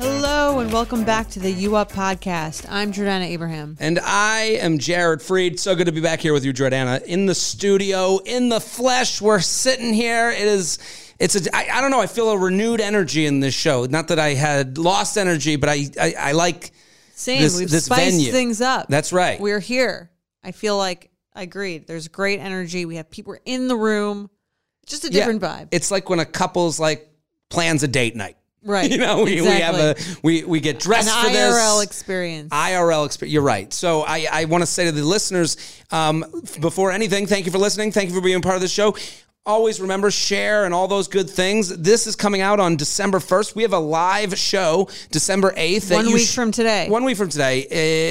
Hello and welcome back to the U Up podcast. I'm Jordana Abraham. And I am Jared Freid. So good to be back here with you, Jordana, in the studio, in the flesh. We're sitting here. It is. It's a. I, I don't know. I feel a renewed energy in this show. Not that I had lost energy, but I. I, I like. Same. This- We've this spiced venue. things up. That's right. We're here. I feel like I agreed. There's great energy. We have people in the room. Just a different vibe. It's like when a couple's like plans a date night. right. You know, we, we have a we we get an dressed for this IRL experience. IRL experience. You're right. So I, I want to say to the listeners, um, before anything, thank you for listening. Thank you for being part of the show. Always remember, share, and all those good things. This is coming out on December 1st. We have a live show December 8th. One week from today. One week from today.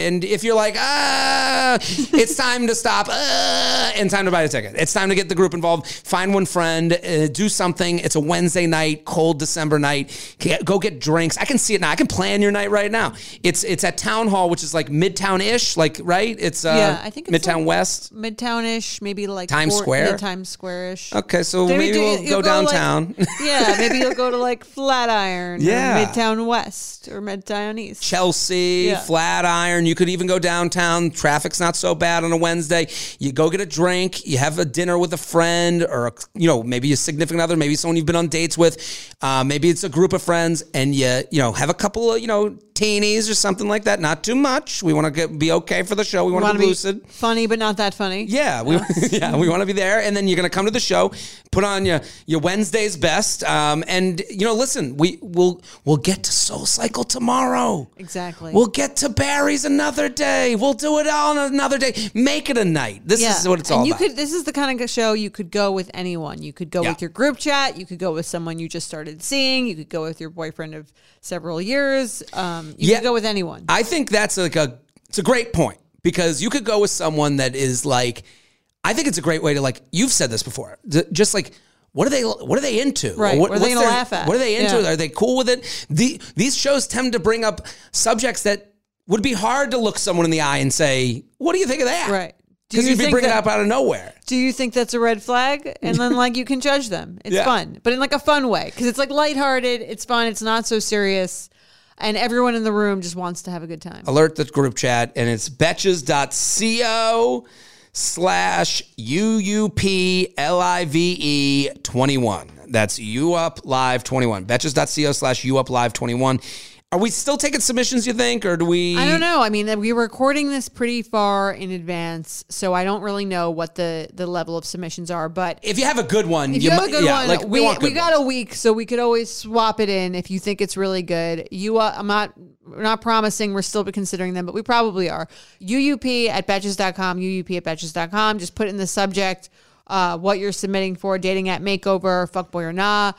And if you're like, ah, it's time to stop, ah, and time to buy a ticket. It's time to get the group involved. Find one friend, uh, do something. It's a Wednesday night, cold December night. Go get drinks. I can see it now. I can plan your night right now. It's it's at Town Hall, which is like Midtown ish, like right. It's uh, Yeah, I think it's Midtown like- West. Midtownish, maybe like Times Square? yeah, Times Square-ish. Okay, so Maybe maybe, do- we'll go, like- downtown. yeah, maybe you'll go to like Flatiron Yeah. Midtown West or Midtown East. Chelsea, Yeah. Flatiron. You could even go downtown. Traffic's not so bad on a Wednesday. You go get a drink. You have a dinner with a friend or, a, you know, maybe a significant other, maybe someone you've been on dates with. Uh, maybe it's a group of friends and you, you know, have a couple of, you know, teenies or something like that. Not too much. We want to be okay for the show. We want to be lucid. funny, but not that funny. Yeah, we yeah we want to be there, and then you're gonna come to the show, put on your your Wednesday's best, um, and you know, listen, we will we'll get to Soul Cycle tomorrow. Exactly. We'll get to Barry's another day. We'll do it all on another day. Make it a night. This is what it's and all you about. could this is the kind of show you could go with anyone you could go Yeah. with your group chat you could go with someone you just started seeing you could go with your boyfriend of several years um, Um, you Yeah. could go with anyone I think that's like a it's a great point because you could go with someone that is like I think it's a great way to like you've said this before. Just like what are they what are they into? Right, What, what are they gonna their- laugh at? What are they into? Yeah. Are they cool with it? The, these shows tend to bring up subjects that would be hard to look someone in the eye and say, "What do you think of that?" Right. Do Because you you'd be think bringing it up out of nowhere. do you think that's a red flag and then like you can judge them it's Yeah. fun but in like a fun way because it's like lighthearted it's fun it's not so serious and everyone in the room just wants to have a good time alert the group chat and it's betches.co slash U-U-P-L-I-V-E 21. That's you up live 21. Betches.co slash you up live 21. Are we still taking submissions, you think, or do we? I don't know. I mean, we were recording this pretty far in advance, so I don't really know what the the level of submissions are. But If you have a good one, If you, have mi- a good yeah, one, like we, we, we got ones. a week, so we could always swap it in if you think it's really good. You, uh, I'm not, we're not promising. We're still considering them, but we probably are. UUP at betches.com, UUP at betches.com. Just put in the subject uh, what you're submitting for dating at makeover, fuckboy or nah.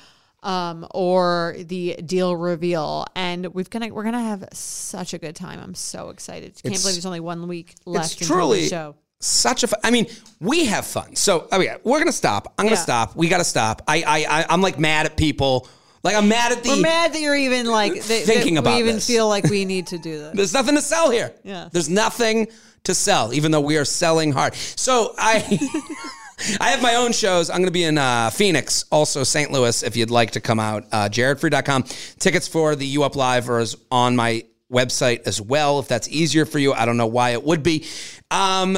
Um, or the deal reveal, and we've gonna we're gonna have such a good time. I'm so excited. Can't It's- believe there's only one week left. It's truly the show. such a. Fu- I mean, we have fun. So, oh yeah, we're gonna stop. I'm gonna Yeah. stop. We gotta stop. I, I, I, I'm like mad at people. Like I'm mad at the. We're mad that you're even like that, Thinking about We even this. feel like we need to do this. There's nothing to sell here. Yeah. There's nothing to sell, even though we are selling hard. So I I have my own shows. I'm going to be in uh, Phoenix, also St. Louis, if you'd like to come out. Uh, JaredFreid.com. Tickets for the U Up Live are on my website as well, if that's easier for you. I don't know why it would be. Um,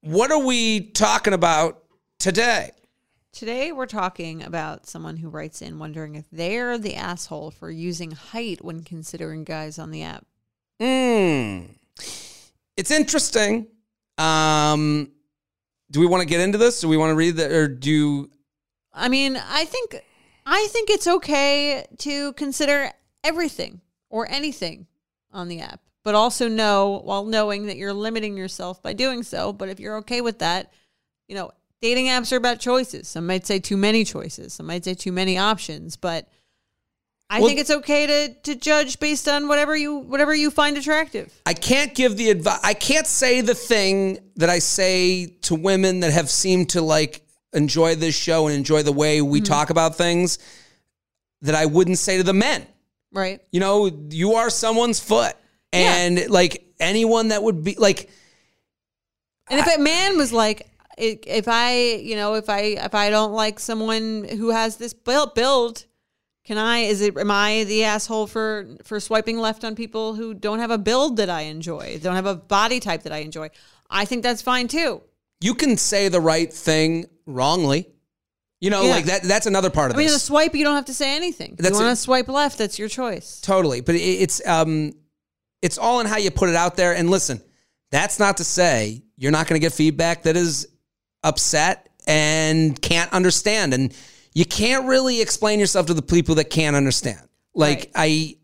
what are we talking about today? Today, we're talking about someone who writes in wondering if they're the asshole for using height when considering guys on the app. Hmm. It's interesting. Um, do we want to get into this? Do we want to read that, or do you? I mean, I think I think it's okay to consider everything or anything on the app, but also know while knowing that you're limiting yourself by doing so. But if you're okay with that, you know, dating apps are about choices. Some might say too many choices. Some might say too many options, but I think it's okay to to judge based on whatever you whatever you find attractive. I can't give the advice. I can't say the thing that I say to women that have seemed to like enjoy this show and enjoy the way we mm-hmm. talk about things that I wouldn't say to the men. Right. You know, you are someone's foot. And like anyone that would be like, And if a man was like, i- if I, you know, if I if I don't like someone who has this build, build, can I? Is it? Am I the asshole for for swiping left on people who don't have a build that I enjoy, don't have a body type that I enjoy? I think that's fine too. you can say the right thing wrongly. You know, Yeah. like that. That's another part of this. I mean, the swipe, you don't have to say anything. If That's you want to swipe left, that's your choice. Totally, but it, it's um, it's all in how you put it out there. And listen, that's not to say you're not going to get feedback that is upset and can't understand, and you can't really explain yourself to the people that can't understand. Like I,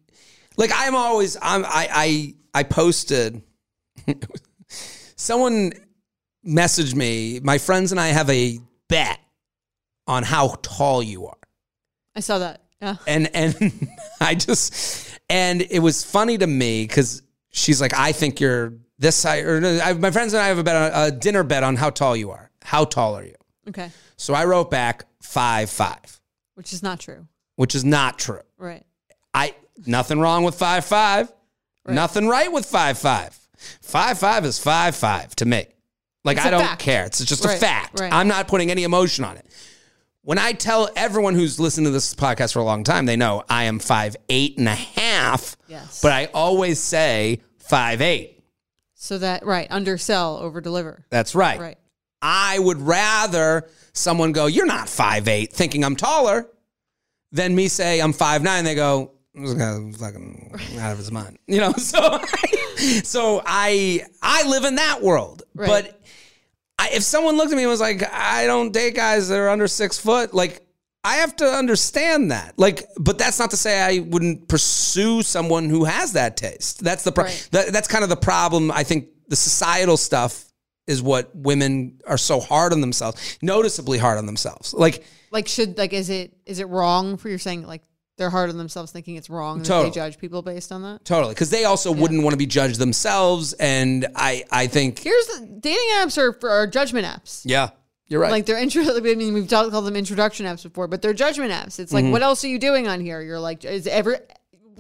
like I'm always I'm I I I posted. someone messaged me. My friends and I have a bet on how tall you are I saw that. Yeah. and and I just and it was funny to me because she's like, I think you're this high. Or I, my friends and I have a bet on a dinner bet on how tall you are. How tall are you? Okay. So I wrote back five five, Which is not true. which is not true. Right. I nothing wrong with five five, nothing right with five five. Five five is five five to me. Like It's I don't fact. care. It's just a fact. right. I'm not putting any emotion on it. When I tell everyone who's listened to this podcast for a long time, they know I am five eight and a half. Yes. But I always say five eight. So that right, undersell, over deliver. That's right. Right. I would rather someone go, "You're not five eight, thinking I'm taller, than me say I'm five nine. They go, "This guy's fucking out of his mind," you know. So, so I I live in that world, Right. but I, if someone looked at me and was like, "I don't date guys that are under six foot," like. I have to understand that. Like, but that's not to say I wouldn't pursue someone who has that taste. That's the pro- Right. that, that's kind of the problem. I think the societal stuff is what women are so hard on themselves, noticeably hard on themselves. Like, Like should like is it is it wrong for you're saying like they're hard on themselves thinking it's wrong that they judge people based on that? totally, because they also wouldn't want to be judged themselves. And I, I think, Here's the dating apps are for are judgment apps. yeah, you're right. Like they're intro. I mean, we've talked, called them introduction apps before, but they're judgment apps. It's like, Mm-hmm. what else are you doing on here? You're like, is every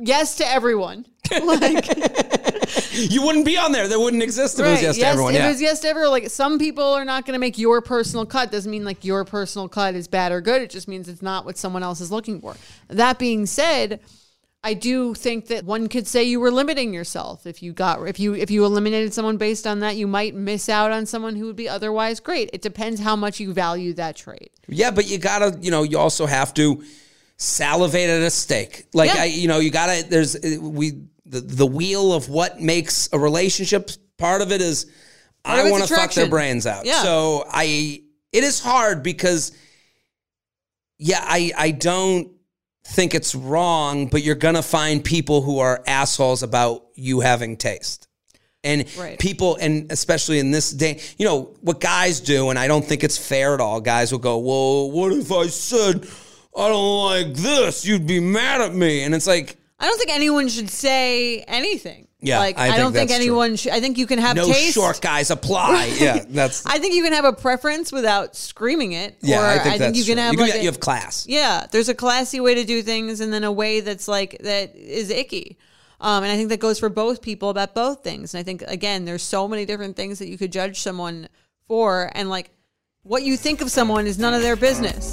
yes to everyone? like, you wouldn't be on there. That wouldn't exist if it was yes, to everyone. If Yeah. it was yes to everyone, like some people are not going to make your personal cut. Doesn't mean like your personal cut is bad or good. It just means it's not what someone else is looking for. That being said, I do think that one could say you were limiting yourself if you got if you if you eliminated someone based on that, you might miss out on someone who would be otherwise great. It depends how much you value that trait. Yeah, but you gotta, you know, you also have to salivate at a steak. Like Yeah. I, you know, you gotta. There's we the the wheel of what makes a relationship. Part of it is of I want to fuck their brains out. Yeah. So I, it is hard because, yeah, I I don't think it's wrong, but you're gonna find people who are assholes about you having taste. And Right. people, and especially in this day, you know, what guys do, and I don't think it's fair at all. Guys will go, Well, what if I said I don't like this? You'd be mad at me. And it's like, I don't think anyone should say anything. Yeah, like I I, think don't think anyone should. I think you can have no taste. short guys apply. Yeah, that's, I think you can have a preference without screaming it. yeah, or I think that's you can true. have you, like can, a- you have class. yeah. There's a classy way to do things, and then a way that's like that is icky. Um, and I think that goes for both people about both things. And I think again, there's so many different things that you could judge someone for, and like what you think of someone is none of their business.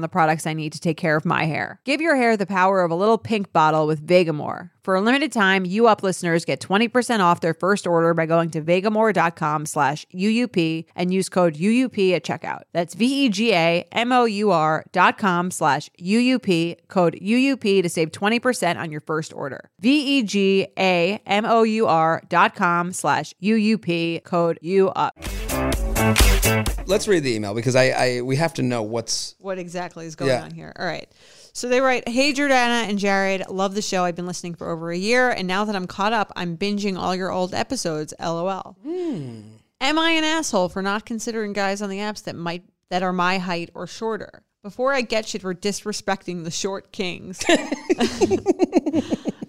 the products I need to take care of my hair. Give your hair the power of a little pink bottle with Vegamour. For a limited time, you up listeners get 20% off their first order by going to vegamour.com slash UUP and use code UUP at checkout. That's V-E-G-A-M-O-U-R dot com slash UUP, code UUP to save 20% on your first order. V-E-G-A-M-O-U-R dot com slash UUP, code UUP. Let's read the email because I, I we have to know what's what exactly is going Yeah. on here. All right. So they write, Hey, Jordana and Jared, love the show. I've been listening for over a year, and now that I'm caught up, I'm binging all your old episodes. LOL. Hmm. Am I an asshole for not considering guys on the apps that might that are my height or shorter? Before I get shit for disrespecting the short kings,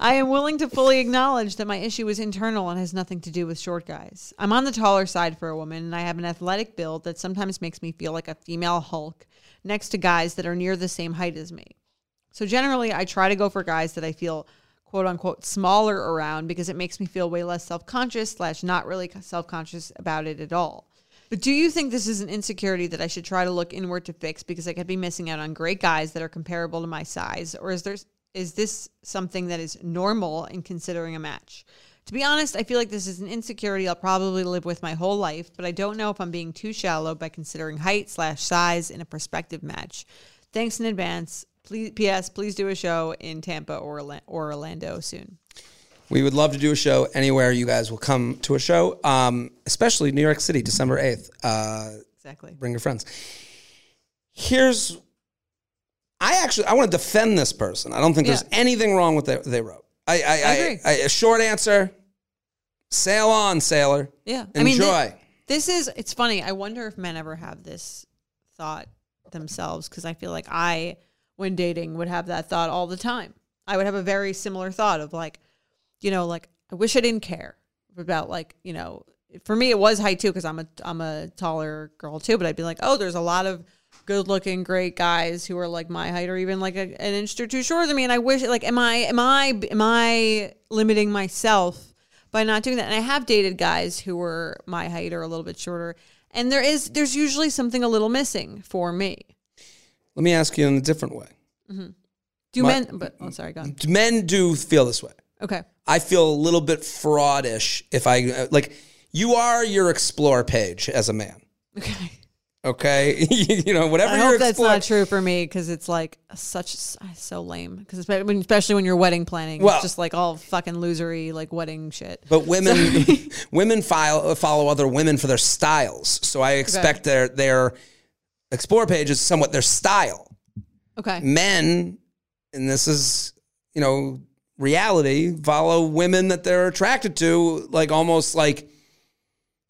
I am willing to fully acknowledge that my issue is internal and has nothing to do with short guys. I'm on the taller side for a woman, and I have an athletic build that sometimes makes me feel like a female Hulk next to guys that are near the same height as me. So generally, I try to go for guys that I feel quote unquote smaller around because it makes me feel way less self conscious slash not really self conscious about it at all. But do you think this is an insecurity that I should try to look inward to fix because I could be missing out on great guys that are comparable to my size, or is there is this something that is normal in considering a match? To be honest, I feel like this is an insecurity I'll probably live with my whole life, but I don't know if I'm being too shallow by considering height slash size in a prospective match. Thanks in advance. Please, P.S. Please do a show in Tampa or or Orlando soon. we would love to do a show anywhere you guys will come to a show, um, especially New York City, December eighth. Uh, Exactly. bring your friends. Here's, I actually I want to defend this person. I don't think there's Yeah. anything wrong with what they, wrote. I, I, I, agree. I- a short answer. Sail on, sailor. Yeah. Enjoy. I mean, thi- this is, it's funny. I wonder if men ever have this thought themselves because I feel like I, when dating, would have that thought all the time. I would have a very similar thought of like, you know, like, I wish I didn't care about like, you know, for me, it was height too because I'm a, I'm a taller girl too, but I'd be like, oh, there's a lot of good looking, great guys who are like my height or even like a, an inch or two shorter than me. And I wish like, am I, am I, am I limiting myself by not doing that. And I have dated guys who were my height or a little bit shorter. And there is there's usually something a little missing for me. Let me ask you in a different way. Do My- men but oh sorry, go on. Men do feel this way. Okay. I feel a little bit fraudish if I uh, like. You are your explore page as a man. Okay. Okay, you know whatever I hope that's not true for me because it's like such so lame. Because especially when you're wedding planning, Well- it's just like all fucking losery like wedding shit. But women, women file, uh, follow other women for their styles. So I expect their their explore page is somewhat their style. Okay. Men, and this is you know reality, follow women that they're attracted to, like almost like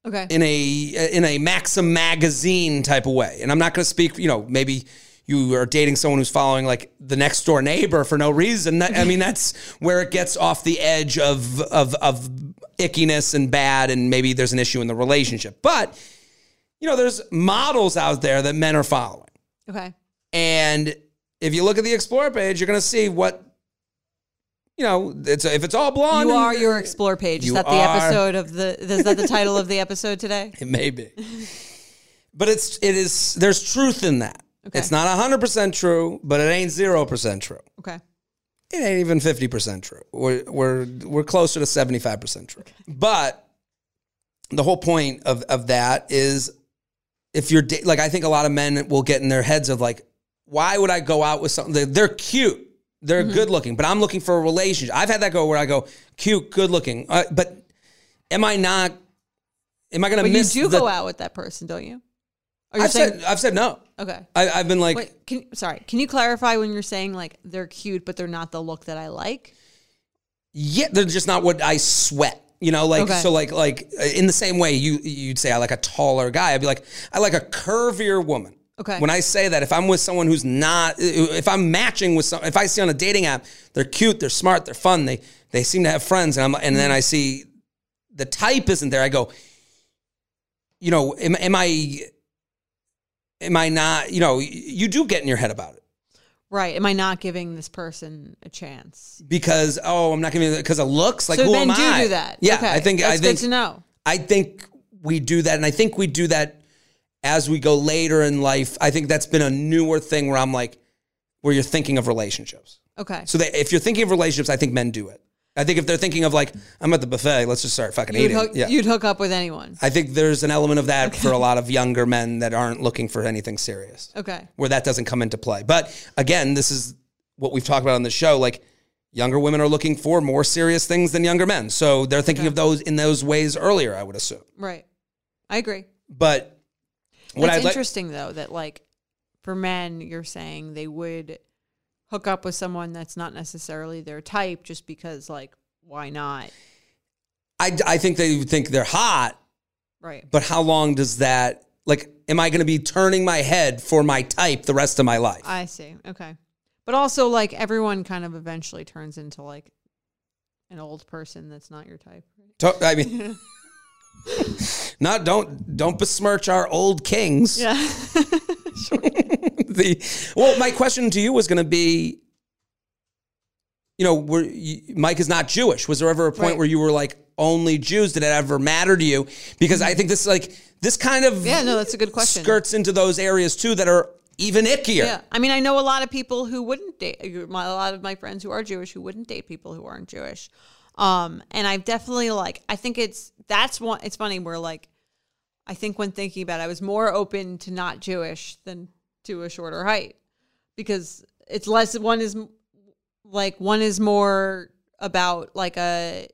Okay. in a in a Maxim magazine type of way. And I'm not going to speak. You know, maybe you are dating someone who's following like the next door neighbor for no reason. That, I mean, that's where it gets off the edge of of of ickiness and bad, and maybe there's an issue in the relationship. But you know, there's models out there that men are following, okay. and if you look at the explore page, you're going to see what. You know, it's if it's all blonde. You are your explore page. Is that the are- episode of the is that the title of the episode today? It may be. but it's it is there's truth in that. Okay. It's not 100% true, but it ain't 0% true. Okay. It ain't even 50% true. We're we're we're closer to 75% true. But the whole point of of that is if you're like I think a lot of men will get in their heads of like why would I go out with something they're, they're cute. They're Mm-hmm. good looking, but I'm looking for a relationship. I've had that go where I go cute, good looking. Uh, but am I not am I going to But you do the, go out with that person, don't you? Or you're I've saying said I've said no. okay. I, I've been like, Wait, can sorry, can you clarify when you're saying like they're cute but they're not the look that I like? yeah, they're just not what I sweat. You know, like Okay. so, like like uh, in the same way you you'd say I like a taller guy. I'd be like I like a curvier woman. Okay. When I say that, if I'm with someone who's not, if I'm matching with some, if I see on a dating app, they're cute, they're smart, they're fun, they they seem to have friends, and I'm, and then I see the type isn't there, I go, you know, am, am I, am I not, you know, you do get in your head about it right. Am I not giving this person a chance? because oh, I'm not giving because of looks, like so who am do I? do that. Yeah, Okay. I think That's I think good to know. I think we do that, and I think we do that as we go later in life. I think that's been a newer thing where I'm like, where you're thinking of relationships. Okay. So that if you're thinking of relationships, I think men do it. I think if they're thinking of like, I'm at the buffet, let's just start fucking You'd eating. hook, yeah. you'd hook up with anyone. I think there's an element of that for a lot of younger men that aren't looking for anything serious, Okay. where that doesn't come into play. But again, this is what we've talked about on the show. Like, younger women are looking for more serious things than younger men. So they're thinking of those in those ways earlier, I would assume. Right. I agree. But what It's interesting though that like for men, you're saying they would hook up with someone that's not necessarily their type just because like why not? I, I think they think they're hot, Right. but how long does that, like, am I going to be turning my head for my type the rest of my life? I see. Okay. But also like everyone kind of eventually turns into like an old person that's not your type. I mean, not don't don't besmirch our old kings. Yeah. the well, my question to you was going to be, you know, were you, Mike is not Jewish. Was there ever a point Right. where you were like only Jews? Did it ever matter to you? Because I mm-hmm. think this like this kind of Yeah, no, that's a good question. skirts into those areas too that are even ickier. Yeah, I mean, I know a lot of people who wouldn't date. A lot of my friends who are Jewish who wouldn't date people who aren't Jewish. Um, and I've definitely like, I think it's that's one. It's funny where like, I think when thinking about, it, I was more open to not Jewish than to a shorter height because it's less. One is like one is more about like a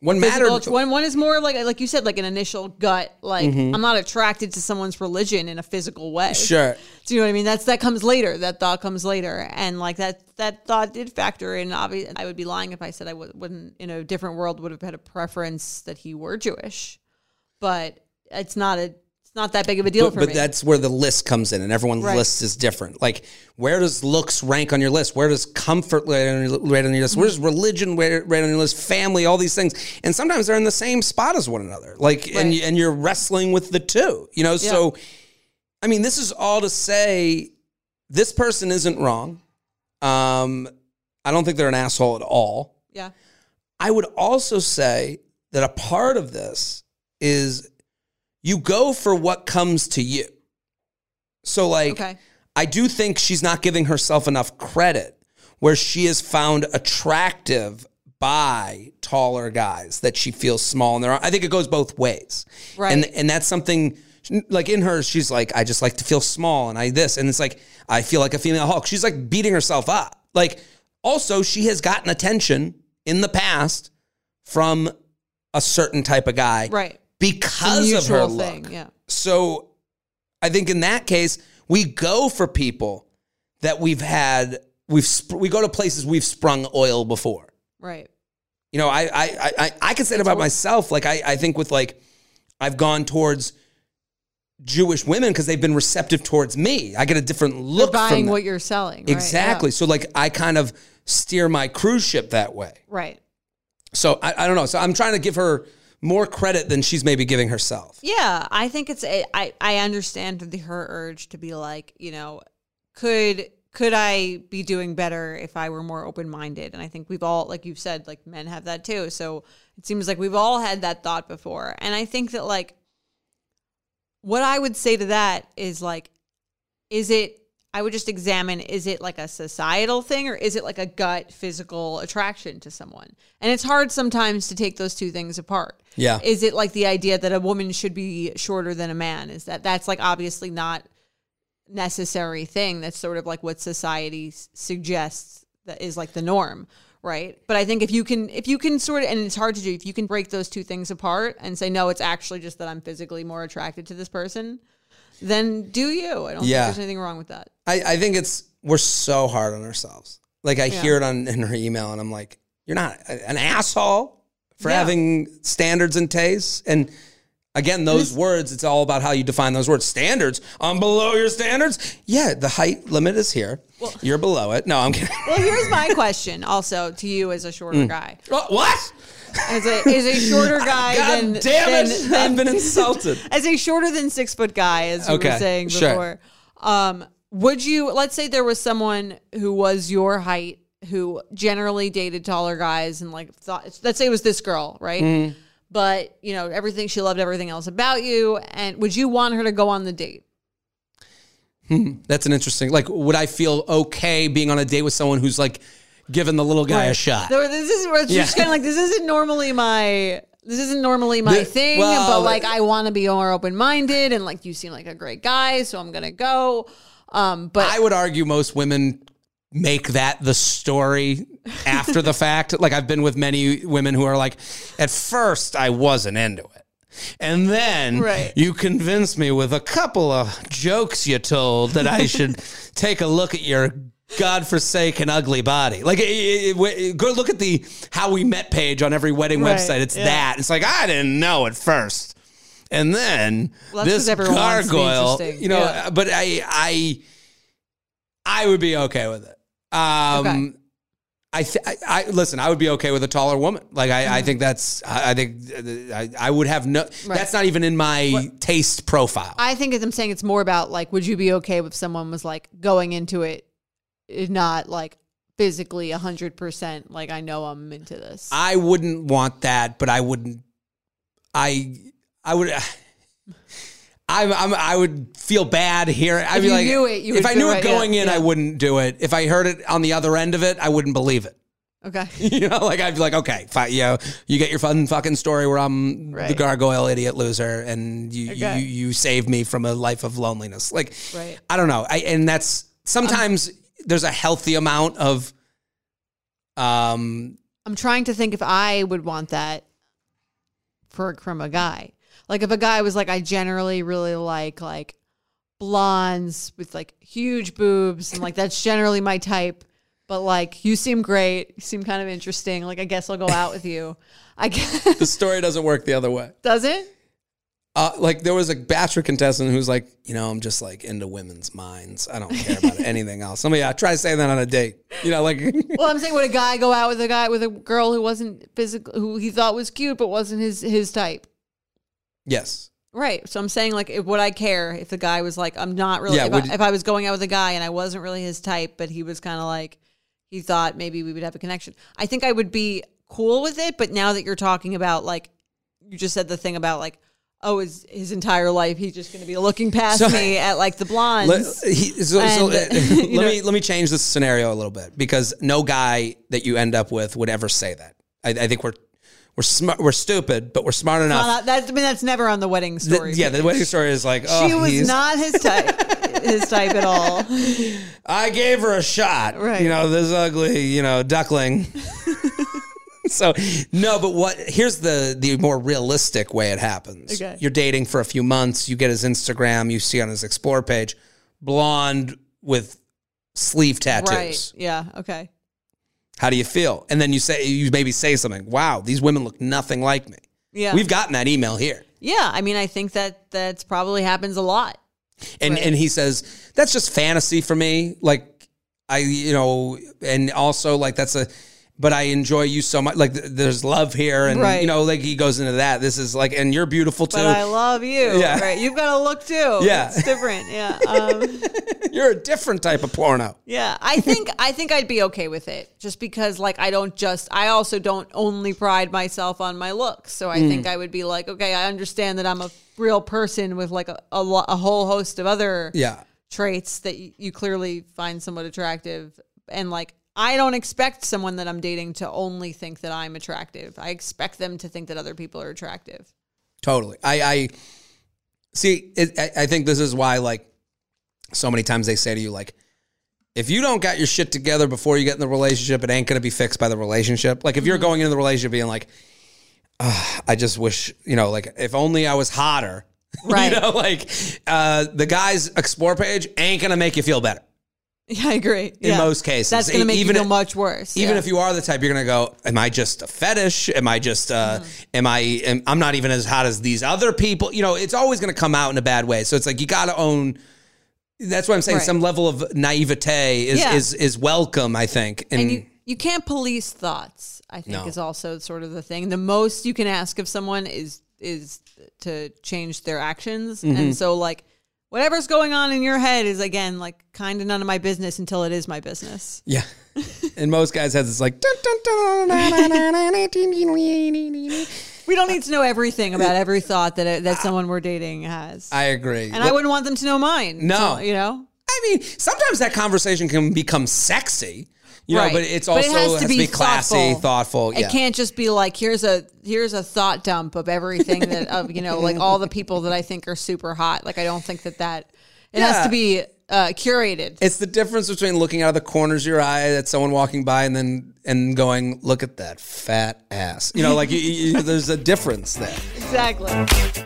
One physical. One one is more like like you said, like an initial gut. Like Mm-hmm. I'm not attracted to someone's religion in a physical way. Sure. Do you know what I mean? That's that comes later. That thought comes later, and like that that thought did factor in. Obviously, I would be lying if I said I w- wouldn't in a different world would have had a preference that he were Jewish, but it's not a not that big of a deal But, for but me. But that's where the list comes in, and everyone's Right. list is different. Like, where does looks rank on your list? Where does comfort rate on your, rate on your list? Where does religion rate rate on your list? Family, all these things, and sometimes they're in the same spot as one another. Like, and Right. you, and you're wrestling with the two. You know, so I mean, this is all to say, this person isn't wrong. Um, I don't think they're an asshole at all. yeah, I would also say that a part of this is you go for what comes to you. So, like, Okay. I do think she's not giving herself enough credit where she is found attractive by taller guys that she feels small. There are, I think it goes both ways. Right. And, and that's something like in her, she's like, I just like to feel small and I this. And it's like, I feel like a female Hulk. She's like beating herself up. Like, also, she has gotten attention in the past from a certain type of guy right. Because of her a look. thing. Yeah, So I think in that case, we go for people that we've had, we've sp- we go to places we've sprung oil before. right. You know, I I I, I, can say it about myself. Like I, I think with like I've gone towards Jewish women because they've been receptive towards me. I get a different look You're buying what you're selling. right? exactly. Yeah. So like I kind of steer my cruise ship that way. Right. So I, I don't know. So I'm trying to give her more credit than she's maybe giving herself. Yeah, I think it's a, I I understand the her urge to be like, you know, could could I be doing better if I were more open minded? And I think we've all, like you've said, like men have that too. So it seems like we've all had that thought before. And I think that like what I would say to that is like, is it I would just examine is it like a societal thing or is it like a gut physical attraction to someone? And it's hard sometimes to take those two things apart. Yeah. Is it like the idea that a woman should be shorter than a man? Is that that's like obviously not necessary thing. That's sort of like what society s- suggests that is like the norm, right? But I think if you can if you can sort of and it's hard to do if you can break those two things apart and say no, it's actually just that I'm physically more attracted to this person, then do you. I don't Yeah. think there's anything wrong with that. I, I think it's we're so hard on ourselves. Like I hear it on in her email, and I'm like, "You're not an asshole for Yeah. having standards and tastes." And Again, those words, it's all about how you define those words. Standards. I'm below your standards. Yeah, the height limit is here. Well, You're below it. No, I'm kidding. Well, here's my question also to you as a shorter Mm. guy. What? As a, as a shorter guy God than, damn it. than- I've been insulted. as a shorter than six foot guy, as you Okay, were saying sure. before, um, would you, let's say there was someone who was your height who generally dated taller guys and like thought, let's say it was this girl, right? Mm-hmm. But, you know, everything, she loved everything else about you. And would you want her to go on the date? That's an interesting. Like, would I feel okay being on a date with someone who's like giving the little guy a shot? This is it's just Yeah. kind of like this isn't normally my this isn't normally my The- thing, well, but like I want to be more open minded and like you seem like a great guy, so I'm gonna go. Um, but I would argue most women make that the story after the fact. Like I've been with many women who are like, at first I wasn't into it. And then Right. you convinced me with a couple of jokes you told that I should take a look at your godforsaken ugly body. Like, it, it- it- go look at the how we met page on every wedding Right, website. It's yeah. that. It's like I didn't know at first, and then Well, this everyone wants to gargoyle. You know, Yeah. but I, I, I would be okay with it. Um, Okay. I, th- I, I listen. I would be okay with a taller woman. Like I, Mm-hmm. I think that's. I, I think uh, I, I would have no. That's not even in my taste profile. I think as I'm saying it's more about like, would you be okay with someone was like going into it, not like physically hundred percent like I know I'm into this. I wouldn't want that, but I wouldn't. I I would. I'm, I'm, I would feel bad here. I'd If be like, it, if I knew it right, going yeah, in, I wouldn't do it. If I heard it on the other end of it, I wouldn't believe it. okay. You know, like I'd be like, okay, fine, you know, you get your fun fucking story where I'm the gargoyle idiot loser, and you, Okay. you you saved me from a life of loneliness. Like, Right. I don't know, I and that's sometimes there's a healthy amount of, um, I'm trying to think if I would want that for from a guy. Like if a guy was like, I generally really like like blondes with like huge boobs and like that's generally my type. But like you seem great, you seem kind of interesting. Like I guess I'll go out with you. I guess the story doesn't work the other way. does it? Uh, like there was a bachelor contestant who's like, you know, I'm just like into women's minds. I don't care about anything else. Somebody, I try to say that on a date. You know, like Well, I'm saying would a guy go out with a guy with a girl who wasn't physical, who he thought was cute but wasn't his his type? yes, Right. So I'm saying like if, would I care if the guy was like I'm not really Yeah, if, I, if I was going out with a guy and I wasn't really his type but he was kind of like he thought maybe we would have a connection. I think I would be cool with it, but now that you're talking about like you just said the thing about like oh his his entire life he's just going to be looking past So- me at like the blondes. Let, he, so, so, And, uh, you let me let me change this scenario a little bit because no guy that you end up with would ever say that. I, I think we're we're smart, we're stupid, but we're smart enough. Well, that, I mean that's never on the wedding story. yeah, the wedding story is like, oh, she was he's- not his type, his type at all. I gave her a shot. Right. You know, this ugly, you know, duckling. so no, but what here's the the more realistic way it happens. Okay. You're dating for a few months, you get his Instagram, you see on his explore page, blonde with sleeve tattoos. Right. Yeah. Okay. How do you feel? And then you say you maybe say something, wow, these women look nothing like me. Yeah. We've gotten that email here. yeah. I mean, I think that that's probably happens a lot. And Right. and he says that's just fantasy for me. Like I, you know, and also like that's a. But I enjoy you so much. Like th- there's love here, and Right. you know, like he goes into that. This is like, and you're beautiful too. But I love you. Yeah. Right. You've got to look too. Yeah. It's different. Yeah. Um, you're a different type of porno. yeah. I think I think I'd be okay with it just because like I don't just I also don't only pride myself on my looks. So I Mm. think I would be like, okay, I understand that I'm a real person with like a a, a whole host of other Yeah, traits that you, you clearly find somewhat attractive and like I don't expect someone that I'm dating to only think that I'm attractive. I expect them to think that other people are attractive. totally. I, I see. It, I, I think this is why, like, so many times they say to you, like, if you don't got your shit together before you get in the relationship, it ain't gonna be fixed by the relationship. Like, if Mm-hmm. you're going into the relationship being like, "Ah, I just wish, you know, like, if only I was hotter. Right. you know, like, uh, the guy's explore page ain't gonna make you feel better. Yeah, I agree. In most cases. that's going to make Even you feel much worse. Even yeah. if you are the type, you're gonna go. Am I just a fetish? Am I just? Uh, Mm-hmm. Am I? Am, I'm not even as hot as these other people. You know, it's always gonna come out in a bad way. So it's like you got to own. That's what I'm saying. Right. Some level of naivete is Yeah. is is welcome. I think. And, and you you can't police thoughts. I think No. is also sort of the thing. The most you can ask of someone is is to change their actions, Mm-hmm. and so like whatever's going on in your head is again like kind of none of my business until it is my business. Yeah. and most guys has this like we don't need to know everything about every thought that uh, that someone we're dating has. I agree. And I wouldn't want them to know mine. No. So, you know. I mean, sometimes that conversation can become sexy you know, Right. but it's But also it has to be classy, thoughtful. thoughtful. It can't just be like here's a here's a thought dump of everything that of you know like all the people that I think are super hot. Like I don't think that that it has to be uh, curated. It's the difference between looking out of the corners of your eye at someone walking by and then and going, "Look at that fat ass." You know, like you, you, there's a difference there. exactly.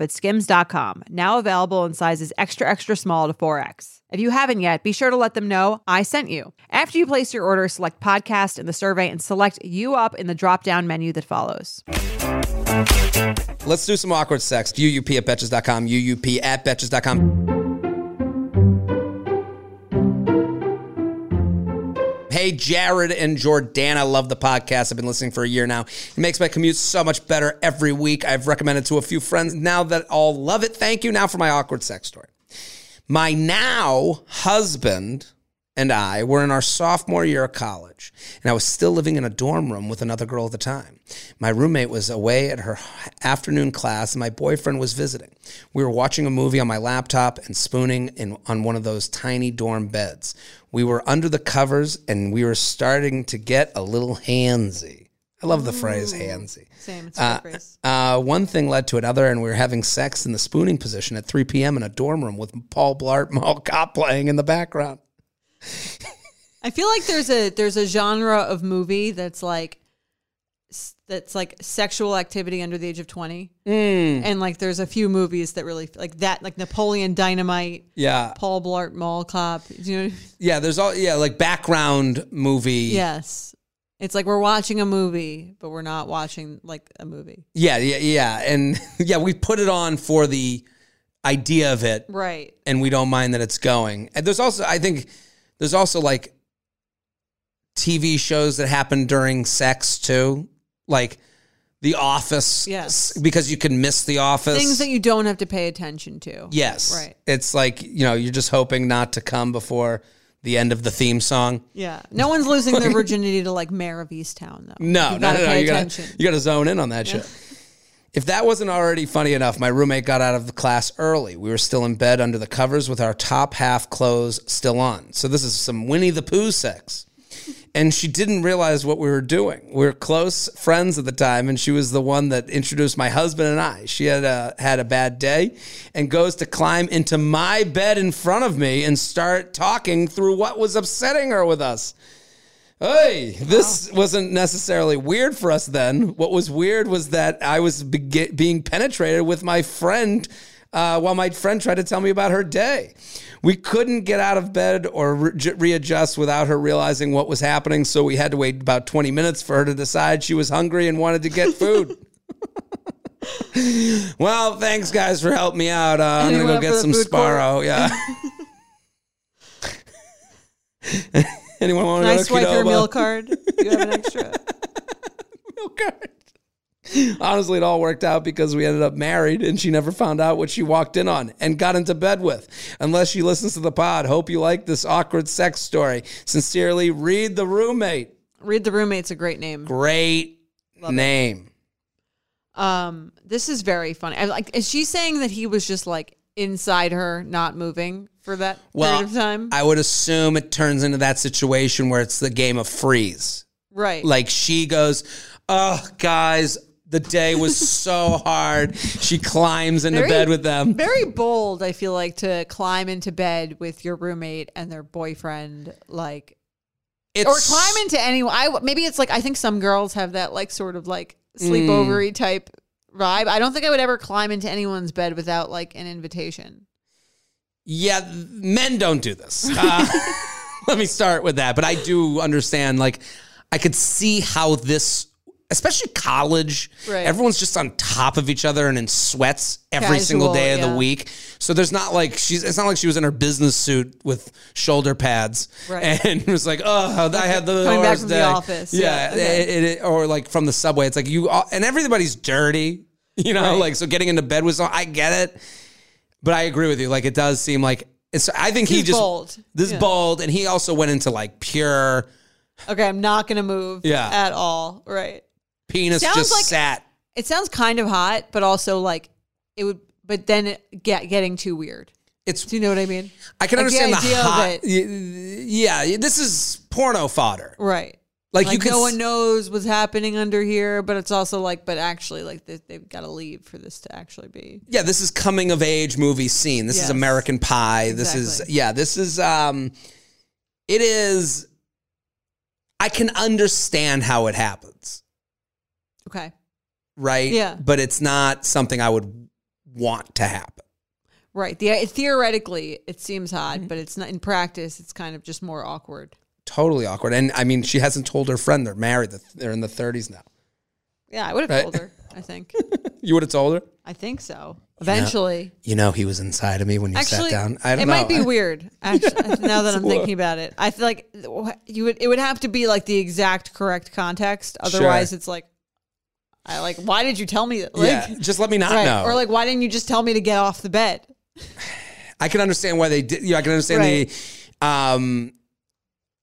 at skims.com, now available in sizes extra, extra small to 4X. If you haven't yet, be sure to let them know I sent you. After you place your order, select podcast in the survey and select you up in the drop down menu that follows. Let's do some awkward sex. UUP at betches.com, UUP at betches.com. Hey, Jared and Jordana, love the podcast. I've been listening for a year now. It makes my commute so much better every week. I've recommended to a few friends now that all love it. Thank you. Now for my awkward sex story. My now husband and I were in our sophomore year of college, and I was still living in a dorm room with another girl at the time. My roommate was away at her afternoon class, and my boyfriend was visiting. We were watching a movie on my laptop and spooning in, on one of those tiny dorm beds. We were under the covers, and we were starting to get a little handsy. I love the phrase handsy. Same. It's a good phrase. Uh, one thing led to another, and we were having sex in the spooning position at 3 p.m. in a dorm room with Paul Blart Mall Cop playing in the background. I feel like there's a there's a genre of movie that's like that's like sexual activity under the age of 20 Mm. and like there's a few movies that really like that like napoleon dynamite Yeah, paul blart mall cop you know yeah. There's all yeah, like background movie. yes it's like we're watching a movie but we're not watching like a movie yeah, yeah, yeah, and yeah. We put it on for the idea of it, right and we don't mind that it's going. And there's also, I think, there's also like TV shows that happen during sex too, like The Office. Yes. because you can miss The Office. things that you don't have to pay attention to Yes. Right. It's like, you know, you're just hoping not to come before the end of the theme song. yeah no one's losing their virginity to like Mare of Easttown though No, you no, no, no. You gotta, you gotta zone in on that shit. If that wasn't already funny enough, my roommate got out of the class early. We were still in bed under the covers with our top half clothes still on. So this is some Winnie the Pooh sex. And she didn't realize what we were doing. We were close friends at the time, and she was the one that introduced my husband and I. She had a, had a bad day and goes to climb into my bed in front of me and start talking through what was upsetting her with us. Hey, this wasn't necessarily weird for us then. What was weird was that I was bege- being penetrated with my friend uh, while my friend tried to tell me about her day. We couldn't get out of bed or re- readjust without her realizing what was happening, so we had to wait about 20 minutes for her to decide she was hungry and wanted to get food. well, thanks guys for helping me out. Uh, I'm gonna go get some food court? Sparrow. Yeah. Anyone want Can to I to swipe your meal card? Do you have an extra? Meal card. Honestly, it all worked out because we ended up married and she never found out what she walked in on and got into bed with. Unless she listens to the pod. Hope you like this awkward sex story. Sincerely, read the roommate. Read the roommate's a great name. Great name. Um, this is very funny. I, like, is she saying that he was just like inside her, not moving for that Well, period of time? I would assume it turns into that situation where it's the game of freeze. right. Like she goes, Oh, guys, the day was so hard. She climbs into Very- bed with them. very bold. I feel like to climb into bed with your roommate and their boyfriend, like It's, or climb into anyone. I maybe it's like I think some girls have that like sort of like sleepovery mm. type vibe. I don't think I would ever climb into anyone's bed without like an invitation. Yeah, men don't do this. Uh, let me start with that. But I do understand, like, I could see how this, especially college, Right. everyone's just on top of each other and in sweats every Casual, single day of yeah. the week. So there's not like she's, it's not like she was in her business suit with shoulder pads Right. and was like, oh, I had the Coming back from the office. Yeah. Yeah, okay. it- it- or like from the subway. It's like you, all, and everybody's dirty, you know, Right. like, so getting into bed with someone, I get it. But I agree with you. Like it does seem like it's. I think he He's just bold. This Yeah. bold, and he also went into like pure Okay, I'm not gonna move Yeah. at all. Right. penis. Sounds just like- sat. It sounds kind of hot, but also like it would but then it get getting too weird. It's. Do you know what I mean? I can like the understand the, idea of hot. it. y- Yeah, this is porno fodder. Right. Like, Like, you can. no one knows what's happening under here, but it's also like, but actually, like they, they've got to leave for this to actually be. yeah, this is coming of age movie scene. This is American Pie. This is yeah. This is um. It is. I can understand how it happens, Okay. right? Yeah. But it's not something I would want to happen. Right. The theoretically, it seems hot, Mm-hmm. but it's not in practice. It's kind of just more awkward. Totally awkward. And I mean, she hasn't told her friend they're married. They're in the 30s now. Yeah, I would have Right. told her. I think. You would have told her? I think so. Eventually. You know, he was inside of me when you Actually, sat down. I don't know. it know. might be weird. Actually, now that I'm thinking about it, I feel like you would. It would have to be like the exact correct context. Otherwise, Sure. it's like, I like. Why did you tell me that? Like, yeah, just let me not right. know. Or like, why didn't you just tell me to get off the bed? I can understand why they did. Yeah, I can understand the. Um,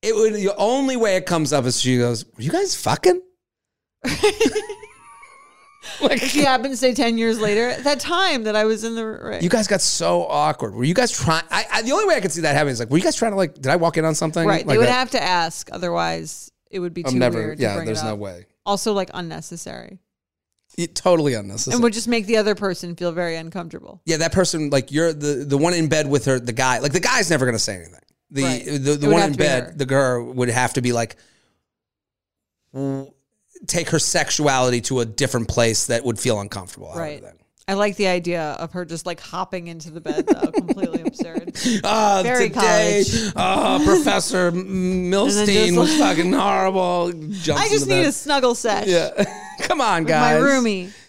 it would. The only way it comes up is she goes, "Were you guys fucking?" like She happened to say ten years later, at that time that I was in the right. you guys got so awkward. Were you guys trying? I, the only way I could see that happening is like, were you guys trying to like? Did I walk in on something? right. Like they would that? have to ask. Otherwise, it would be too I'm never. weird. to Yeah, there's no way. Also, like unnecessary, It, totally unnecessary. and would just make the other person feel very uncomfortable. Yeah, that person, like you're the the one in bed with her, the guy, like the guy's never gonna say anything. The Right. the, the one in to be her. bed, the girl would have to be like take her sexuality to a different place that would feel uncomfortable. Right. that. I like the idea of her just like hopping into the bed, though. Completely absurd. Ah, Very today, college. ah, Professor Milstein was like- fucking horrible. Jumps I just need bed. a snuggle sesh. Yeah, come on, with my guys. roomie.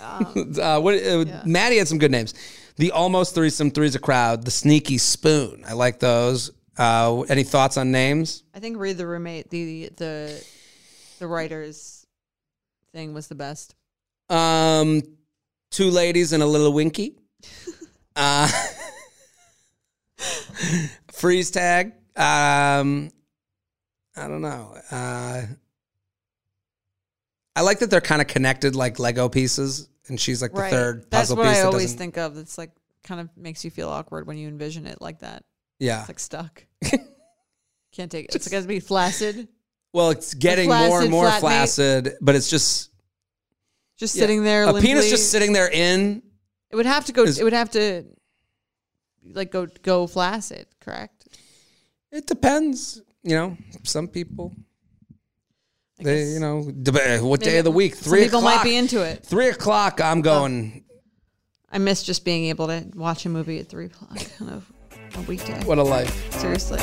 Uh, what, uh, Maddie had some good names. The almost threesome, three's a crowd. The sneaky spoon. I like those. Uh, any thoughts on names? I think read the roommate. The the the writers thing was the best. Um, two ladies and a little winky. Uh, freeze tag. Um, I don't know. Uh, I like that they're kind of connected like Lego pieces, and she's like the right. third That's puzzle what piece. I that always doesn't- think of. That's like kind of makes you feel awkward when you envision it like that. Yeah. It's like stuck. Can't take it. It's going to be flaccid. Well, it's getting more and more flatmate. flaccid, but it's just Just yeah. sitting there. A penis just sitting there in. It would have to go. is- it would have to like go go flaccid. Correct. It depends. You know, some people. I They, you know, deb- eh, what day of the week? Some Three people o'clock. might be into it. Three o'clock. I'm oh. going. I miss just being able to watch a movie at three o'clock on a, a weekday. What a life. Seriously.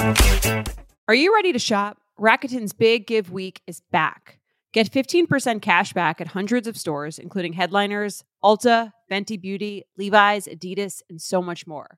Are you ready to shop? Rakuten's Big Give Week is back. Get 15% cash back at hundreds of stores, including Headliners, Ulta, Fenty Beauty, Levi's, Adidas, and so much more.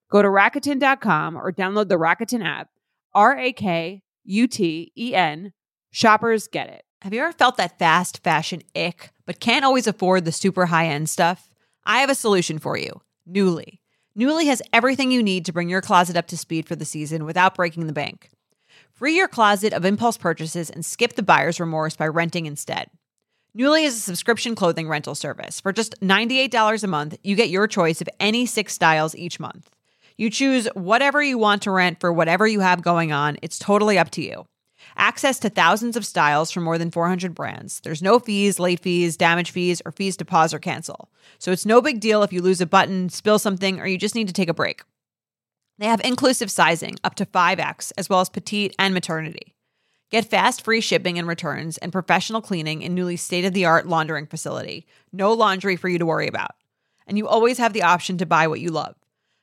Go to Rakuten.com or download the Rakuten app. R A K U T E N. Shoppers get it. Have you ever felt that fast fashion ick, but can't always afford the super high end stuff? I have a solution for you Nuuly. Nuuly has everything you need to bring your closet up to speed for the season without breaking the bank. Free your closet of impulse purchases and skip the buyer's remorse by renting instead. Nuuly is a subscription clothing rental service. For just $98 a month, you get your choice of any six styles each month. You choose whatever you want to rent for whatever you have going on. It's totally up to you. Access to thousands of styles from more than 400 brands. There's no fees, late fees, damage fees, or fees to pause or cancel. So it's no big deal if you lose a button, spill something, or you just need to take a break. They have inclusive sizing up to 5X, as well as petite and maternity. Get fast free shipping and returns and professional cleaning in Nuuly state of the art laundering facility. No laundry for you to worry about. And you always have the option to buy what you love,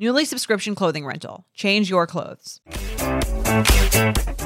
Nuuly subscription clothing rental. Change your clothes. All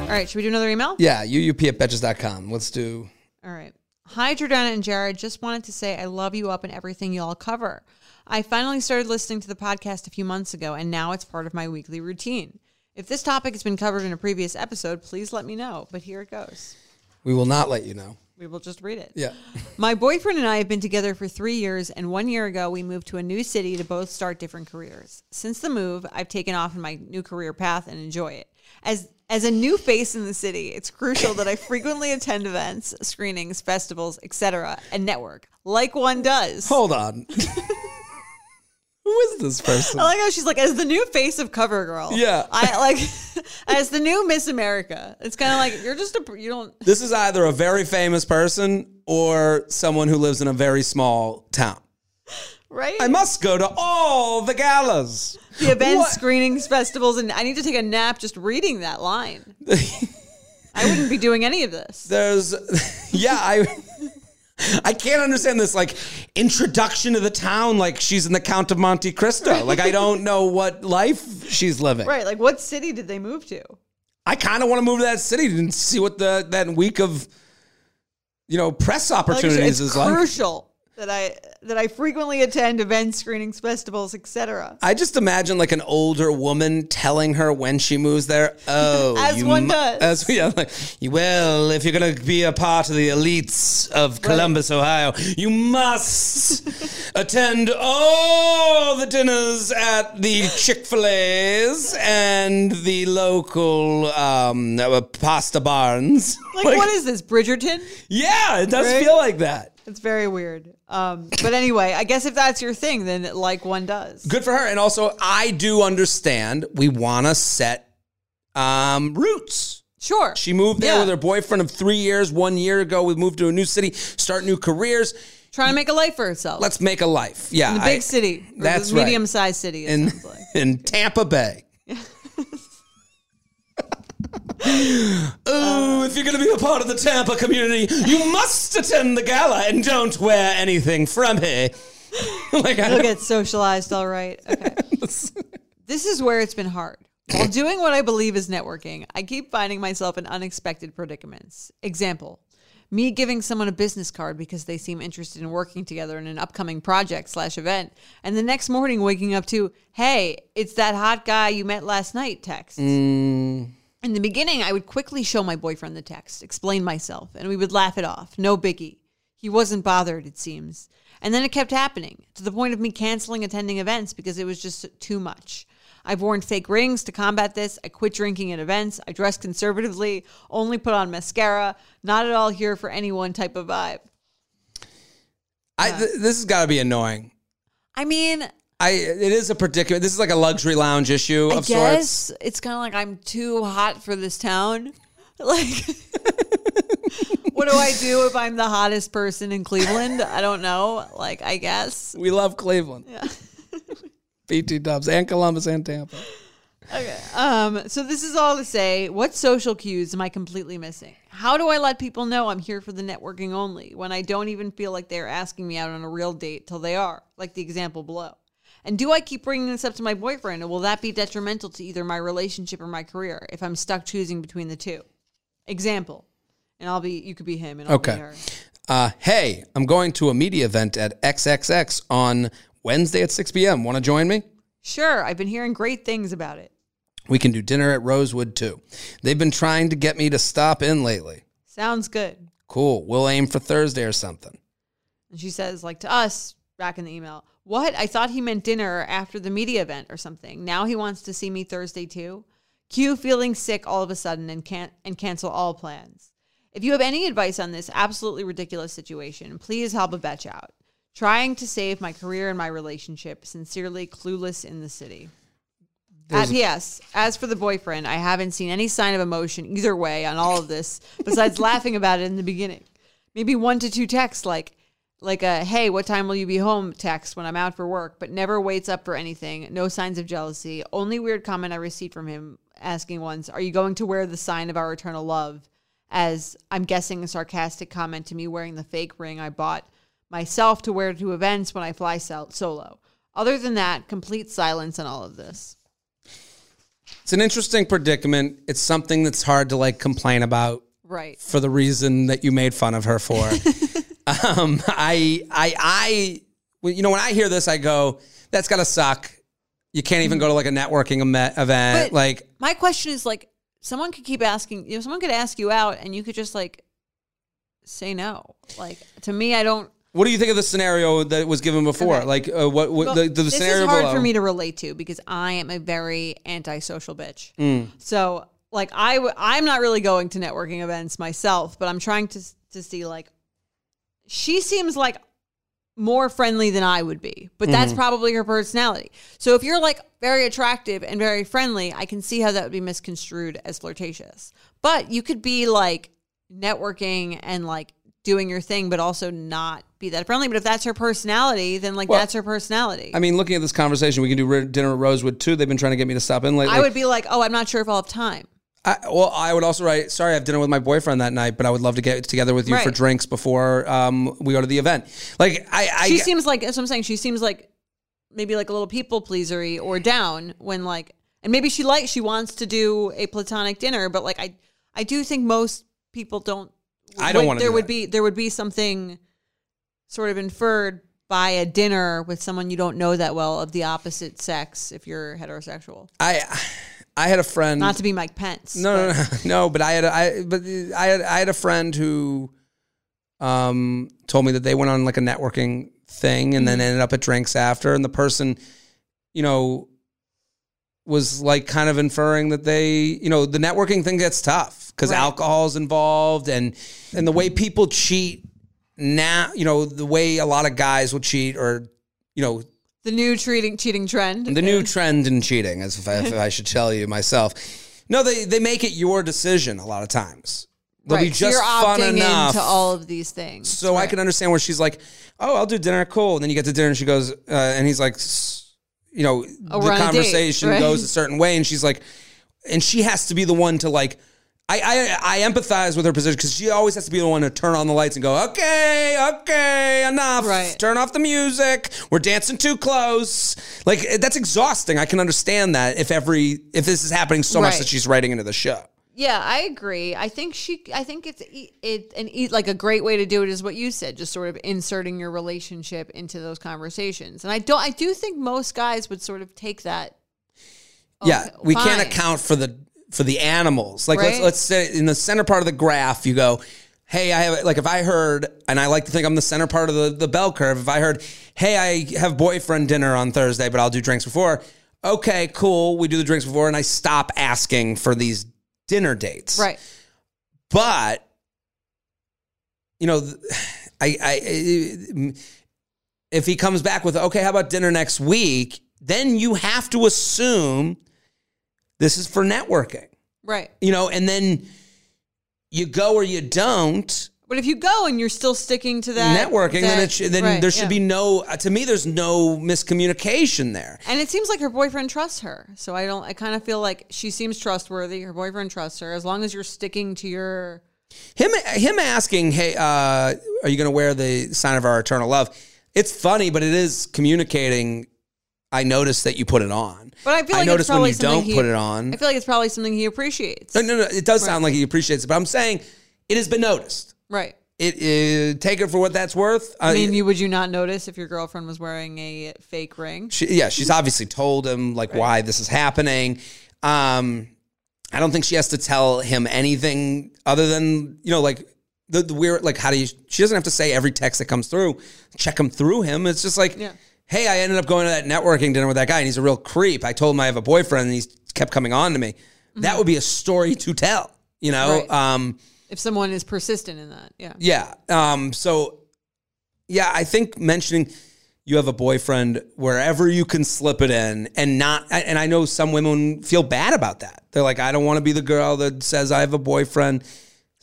right, should we do another email? Yeah, UUP at betches.com. Let's do. All right. Hi, Jordana and Jared. Just wanted to say I love U Up and everything you all cover. I finally started listening to the podcast a few months ago, and now it's part of my weekly routine. If this topic has been covered in a previous episode, please let me know. But here it goes. We will not let you know. We will just read it. Yeah. My boyfriend and I have been together for three years, and one year ago, we moved to a new city to both start different careers. Since the move, I've taken off in my new career path and enjoy it. As as a new face in the city, it's crucial that I frequently attend events, screenings, festivals, etc., and network like one does. Hold on. Who is this person? I like how she's like, as the new face of CoverGirl. Yeah. I like, as the new Miss America. It's kind of like you're just a you don't. This is either a very famous person or someone who lives in a very small town. Right. I must go to all the galas. the events, What? screenings, festivals, and I need to take a nap just reading that line. I wouldn't be doing any of this. There's, yeah, I, I can't understand this like introduction to the town. Like she's in the Count of Monte Cristo. Like I don't know what life she's living. Right. Like, what city did they move to? I kind of want to move to that city and see what the that week of, you know, press Like said, opportunities it's is like. crucial that I that I frequently attend events, screenings, festivals, etc. I just imagine like an older woman telling her when she moves there. Oh, As one mu- does. As yeah, like, well, if you're gonna be a part of the elites of Columbus, Ohio, you must attend all the dinners at the Chick Fil A's and the local um, uh, pasta barns. Like, what is this, Bridgerton? Yeah, it does Right? feel like that. It's very weird. Um, but anyway, I guess if that's your thing, then like one does. Good for her. And also, I do understand we want to set um, roots. Sure. She moved there Yeah. with her boyfriend of three years. One year ago, we moved to a new city, start new careers. Trying to make a life for herself. Let's make a life. Yeah, in the I- big city. or that's the right. medium-sized city. It in like. in Tampa Bay. Oh, if you're going to be a part of the Tampa community, you must attend the gala and don't wear anything from here. like, I, You'll get socialized, all right. Okay. this is where it's been hard. While doing what I believe is networking, I keep finding myself in unexpected predicaments. Example me giving someone a business card because they seem interested in working together in an upcoming project slash event, and the next morning waking up to, hey, it's that hot guy you met last night text. Mm. In the beginning, I would quickly show my boyfriend the text, explain myself, and we would laugh it off. No biggie. He wasn't bothered, it seems. And then it kept happening to the point of me canceling attending events because it was just too much. I've worn fake rings to combat this. I quit drinking at events. I dress conservatively, only put on mascara, not at all here for any one type of vibe. I, th- this has got to be annoying. I mean, I it is a predicament. This is like a luxury lounge issue I of sorts. it's kind of like I'm too hot for this town. Like, what do I do if I'm the hottest person in Cleveland? I don't know. Like, I guess. We love Cleveland. Yeah. BT Dubs and Columbus and Tampa. Okay. Um, so this is all to say, what social cues am I completely missing? How do I let people know I'm here for the networking only when I don't even feel like they're asking me out on a real date till they are, like the example below? And do I keep bringing this up to my boyfriend, and will that be detrimental to either my relationship or my career if I'm stuck choosing between the two? Example, and I'll be you could be him, and I'll Okay. be her. Uh, hey, I'm going to a media event at XXX on Wednesday at 6 p.m. Want to join me? Sure, I've been hearing great things about it. We can do dinner at Rosewood too. They've been trying to get me to stop in lately. Sounds good. Cool. We'll aim for Thursday or something. And she says, like to us back in the email, what? I thought he meant dinner after the media event or something. Now he wants to see me Thursday too. Q feeling sick all of a sudden and can't and cancel all plans. If you have any advice on this absolutely ridiculous situation, please help a betch out. Trying to save my career and my relationship. Sincerely, clueless in the city. At P.S. Uh, as for the boyfriend, I haven't seen any sign of emotion either way on all of this, besides laughing about it in the beginning. Maybe one to two texts like, like a "Hey, what time will you be home?" text when I'm out for work, but never waits up for anything. No signs of jealousy. Only weird comment I received from him asking once, "Are you going to wear the sign of our eternal love?" As I'm guessing a sarcastic comment to me wearing the fake ring I bought myself to wear to events when I fly sol- solo. Other than that, complete silence on all of this. It's an interesting predicament. It's something that's hard to like complain about Right. for the reason that you made fun of her for. um, I, I, I, you know, when I hear this, I go, "That's gotta suck." You can't even go to like a networking event. But- like, My question is like, someone could keep asking, you know, someone could ask you out and you could just like say no. Like to me, I don't. what do you think of the scenario that was given before? Okay. Like, uh, what, what Well, the, the this scenario is hard below? for me to relate to because I am a very antisocial bitch. Mm. So like I w- I'm not really going to networking events myself, but I'm trying to to see like she seems like more friendly than I would be, but Mm-hmm. that's probably her personality. So if you're like very attractive and very friendly, I can see how that would be misconstrued as flirtatious. But you could be like networking and like doing your thing, but also not be that friendly. But if that's her personality, then like Well, that's her personality. I mean, looking at this conversation, we can do ri- dinner at Rosewood too. They've been trying to get me to stop in lately. I would be like, oh, I'm not sure if I'll have time. I, well, I would also write, sorry, I have dinner with my boyfriend that night, but I would love to get together with you for drinks before um, we go to the event. Like, I, I she seems like that's what I'm saying. She seems like maybe like a little people pleasery or down when like, and maybe she likes she wants to do a platonic dinner, but like I, I do think most people don't. I don't wanna There do would that. be there would be something sort of inferred by a dinner with someone you don't know that well of the opposite sex if you're heterosexual. I, I had a friend. Not to be Mike Pence. no, no, no, no, but I had, a, I, but I had, I had a friend who, um, told me that they went on like a networking thing and then Mm-hmm. ended up at drinks after, and the person, you know, was like kind of inferring that they, you know, the networking thing gets tough because Right. alcohol's involved and and the way people cheat now, you know, the way a lot of guys will cheat or, you know, The new cheating cheating trend. the new trend in cheating, as if I, if I should tell you myself. No, they they make it your decision a lot of times. They'll be Right, so just you're fun opting enough. into all of these things. so I Right. can understand where she's like, "Oh, I'll do dinner, cool." And then you get to dinner, and she goes, uh, and he's like, s- you know, Oh, the we're on a date, conversation right? goes a certain way, and she's like, and she has to be the one to like. I, I, I empathize with her position because she always has to be the one to turn on the lights and go, okay, okay, enough. Right. Turn off the music. We're dancing too close. Like eh, that's exhausting. I can understand that if every if this is happening so much that she's writing into the show. Yeah, I agree. I think she. I think it's it and like a great way to do it is what you said, just sort of inserting your relationship into those conversations. And I don't. I do think most guys would sort of take that. yeah, Okay, we can't account for the for the animals. Like let's let's say in the center part of the graph, you go, "Hey, I have like if I heard, and I like to think I'm the center part of the the bell curve. If I heard, "Hey, I have boyfriend dinner on Thursday, but I'll do drinks before." Okay, cool. We do the drinks before, and I stop asking for these dinner dates. Right. but you know I, I if he comes back with okay how about dinner next week then you have to assume this is for networking Right. you know and then you go or you don't But if you go and you're still sticking to that networking then it should, then right, there should yeah. be no uh, to me there's no miscommunication there And it seems like her boyfriend trusts her. So I don't. I kind of feel like she seems trustworthy. Her boyfriend trusts her as long as you're sticking to your. him him asking hey uh, are you going to wear the sign of our eternal love it's funny but it is communicating i noticed that you put it on But I feel like it's probably when you something don't he- put it on I feel like it's probably something he appreciates. no no no it does sound like he appreciates it but i'm saying it has been noticed Right. it uh, take it for what that's worth I mean, you, would you not notice if your girlfriend was wearing a fake ring? she, yeah, she's obviously told him like why this is happening. Um, I don't think she has to tell him anything other than you know like the, the weird like how do you? She doesn't have to say every text that comes through, check him through him. It's just like, Yeah. Hey, I ended up going to that networking dinner with that guy, and he's a real creep. I told him I have a boyfriend, and he kept coming on to me. That would be a story to tell, you know. Mm-hmm. Right. Um, If someone is persistent in that, yeah. yeah. Um, so, yeah, I think mentioning you have a boyfriend wherever you can slip it in and not, and I know some women feel bad about that. They're like, I don't want to be the girl that says I have a boyfriend.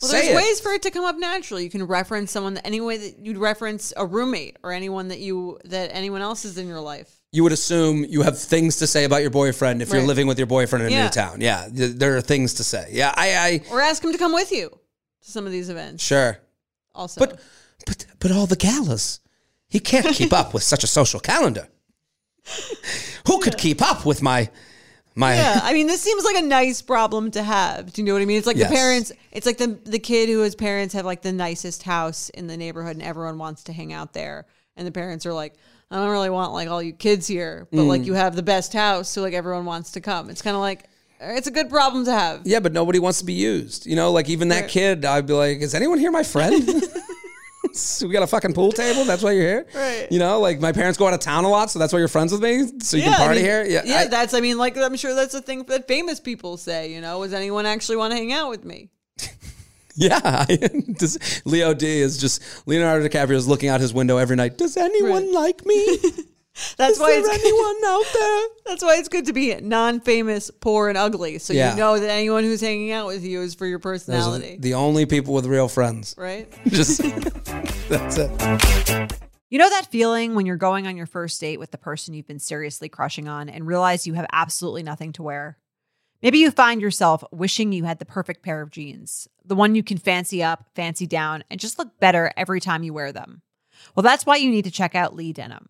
Well, there's ways for it to come up naturally. You can reference someone that any way that you'd reference a roommate or anyone that you that anyone else is in your life. You would assume you have things to say about your boyfriend if you're living with your boyfriend in a Yeah. new town. Yeah, th- there are things to say. Yeah, I, I Or ask him to come with you to some of these events. sure, Also, but but but all the galas, he can't keep up with such a social calendar. Who could keep up with my my? yeah, I mean, this seems like a nice problem to have. Do you know what I mean? It's like Yes. the parents. It's like the the kid who his parents have like the nicest house in the neighborhood, and everyone wants to hang out there. And the parents are like, I don't really want like all you kids here, but Mm. like you have the best house, so like everyone wants to come. It's kind of like it's a good problem to have. Yeah, but nobody wants to be used. You know, like even that kid, I'd be like, is anyone here my friend? So we got a fucking pool table. That's why you're here. Right. You know, like my parents go out of town a lot, so that's why you're friends with me, so you can I party mean, here. Yeah, yeah. I- that's. I mean, like I'm sure that's a thing that famous people say. You know, does anyone actually want to hang out with me? yeah. Leo D is just Leonardo DiCaprio is looking out his window every night. Does anyone Right. like me? That's is why there it's anyone out there? That's why it's good to be non-famous, poor, and ugly. So Yeah. you know that anyone who's hanging out with you is for your Those are personality, the only people with real friends. right? Just that's it. You know that feeling when you're going on your first date with the person you've been seriously crushing on and realize you have absolutely nothing to wear? Maybe you find yourself wishing you had the perfect pair of jeans, the one you can fancy up, fancy down, and just look better every time you wear them. Well, that's why you need to check out Lee Denim.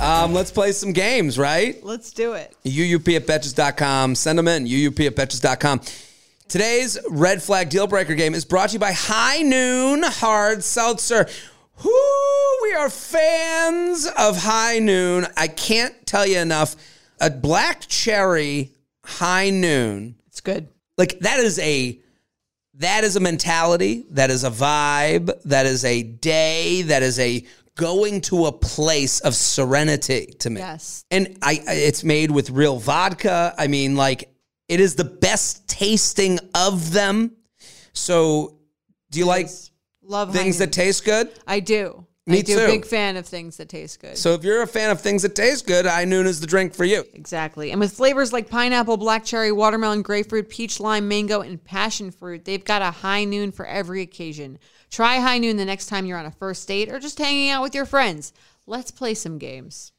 Um, let's play some games, right? Let's do it. UUP at Betches.com. Send them in. UUP at Betches.com. Today's red flag deal breaker game is brought to you by High Noon Hard Seltzer. Whoo, we are fans of High Noon. I can't tell you enough. A black cherry High Noon It's good. like that is a that is a mentality that is a vibe that is a day that is a going to a place of serenity to me Yes. and I, it's made with real vodka i mean like it is the best tasting of them so do you like Love things High that taste good I do. Me I do. too. Big fan of things that taste good. so if you're a fan of things that taste good high noon is the drink for you Exactly. And with flavors like pineapple, black cherry, watermelon, grapefruit, peach, lime, mango, and passion fruit, they've got a high noon for every occasion. Try high noon the next time you're on a first date or just hanging out with your friends. Let's play some games.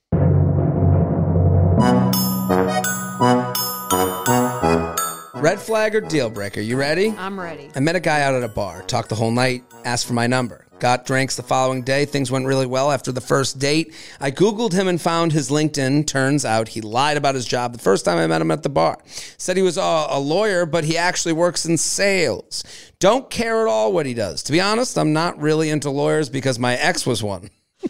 red flag or deal breaker you ready I'm ready. I met a guy out at a bar, talked the whole night, asked for my number. Got drinks the following day. Things went really well after the first date. I Googled him and found his LinkedIn. Turns out he lied about his job the first time I met him at the bar. Said he was a, lawyer, but he actually works in sales. Don't care at all what he does. To be honest, I'm not really into lawyers because my ex was one.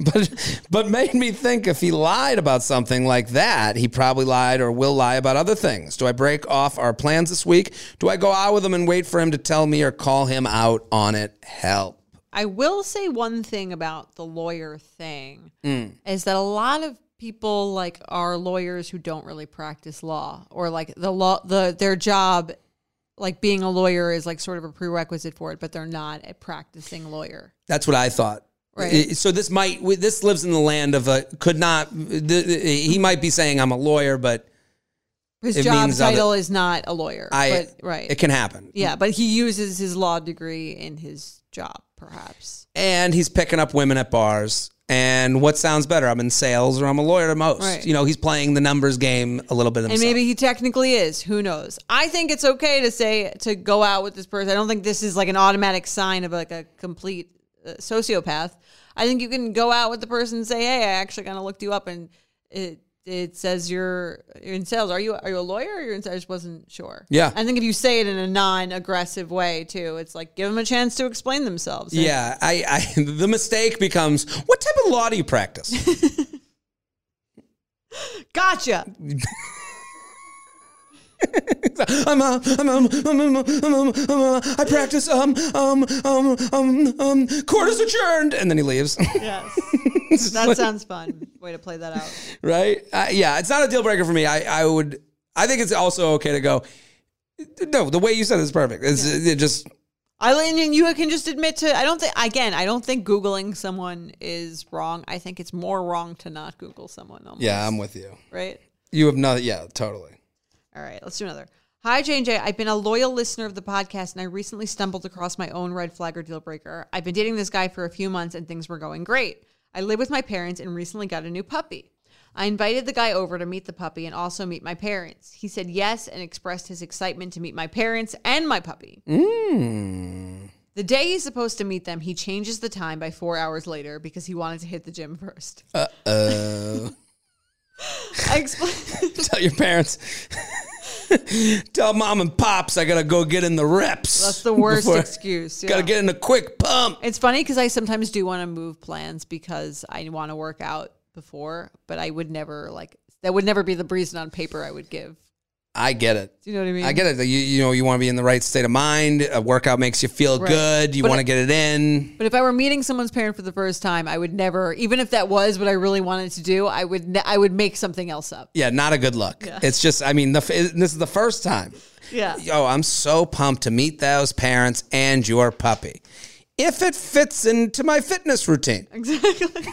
but but made me think if he lied about something like that, he probably lied or will lie about other things. Do I break off our plans this week? Do I go out with him and wait for him to tell me or call him out on it? Help. I will say one thing about the lawyer thing Mm. is that a lot of people like are lawyers who don't really practice law or like the law the their job like being a lawyer is like sort of a prerequisite for it but they're not a practicing lawyer. That's what I thought. Right. So this might this lives in the land of a could not. He might be saying I'm a lawyer, but His It job means other- title is not a lawyer. I but, right. It can happen. yeah, but he uses his law degree in his job perhaps. and he's picking up women at bars. And what sounds better? I'm in sales or I'm a lawyer to most. Right. You know, he's playing the numbers game a little bit himself. And maybe he technically is. Who knows? I think it's okay to say to go out with this person. I don't think this is like an automatic sign of like a complete uh, sociopath. I think you can go out with the person and say, "Hey, I actually kind of looked you up, and it it says you're you're in sales. Are you are you a lawyer? Or you're in sales? I just wasn't sure. Yeah. I think if you say it in a non-aggressive way too, it's like give them a chance to explain themselves. Yeah, I, I the mistake becomes what type of law do you practice? Gotcha. I'm, uh, I'm, um, um, um, um, um, um, uh, I practice um um um um um court is adjourned, and then he leaves. Yes. that sounds fun. Way to play that out. right? Uh, yeah, it's not a deal breaker for me. I I would I think it's also okay to go. No, the way you said it is perfect. It's it just I and you can just admit to. I don't think again. I don't think googling someone is wrong. I think it's more wrong to not Google someone. Almost, yeah. I'm with you. right. You have not. yeah, totally. All right, let's do another. Hi, J&J. I've been a loyal listener of the podcast, and I recently stumbled across my own red flag or deal breaker. I've been dating this guy for a few months, and things were going great. I live with my parents and recently got a new puppy. I invited the guy over to meet the puppy and also meet my parents. He said yes and expressed his excitement to meet my parents and my puppy. Mm. The day he's supposed to meet them, he changes the time by four hours later because he wanted to hit the gym first. Uh oh. I explained. Tell your parents. Tell mom and pops I gotta go get in the reps. That's the worst before- excuse. Gotta get in a quick pump. It's funny because I sometimes do want to move plans because I want to work out before, but I would never like that would never be the reason on paper I would give. I get it. Do you know what I mean? I get it. You, you know, you want to be in the right state of mind. A workout makes you feel Right. good. You want to get it in. But if I were meeting someone's parent for the first time, I would never, even if that was what I really wanted to do, I would ne- I would make something else up. Yeah, not a good look. Yeah. It's just, I mean, the, this is the first time. Yeah. Yo, I'm so pumped to meet those parents and your puppy. if it fits into my fitness routine. Exactly.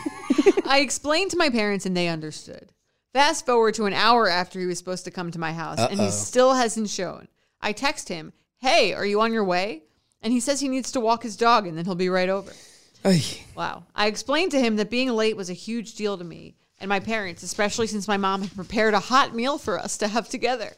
I explained to my parents and they understood. Fast forward to an hour after he was supposed to come to my house and he still hasn't shown. I text him, Hey, are you on your way? And he says he needs to walk his dog and then he'll be right over. Ay. Wow. I explained to him that being late was a huge deal to me and my parents, especially since my mom had prepared a hot meal for us to have together.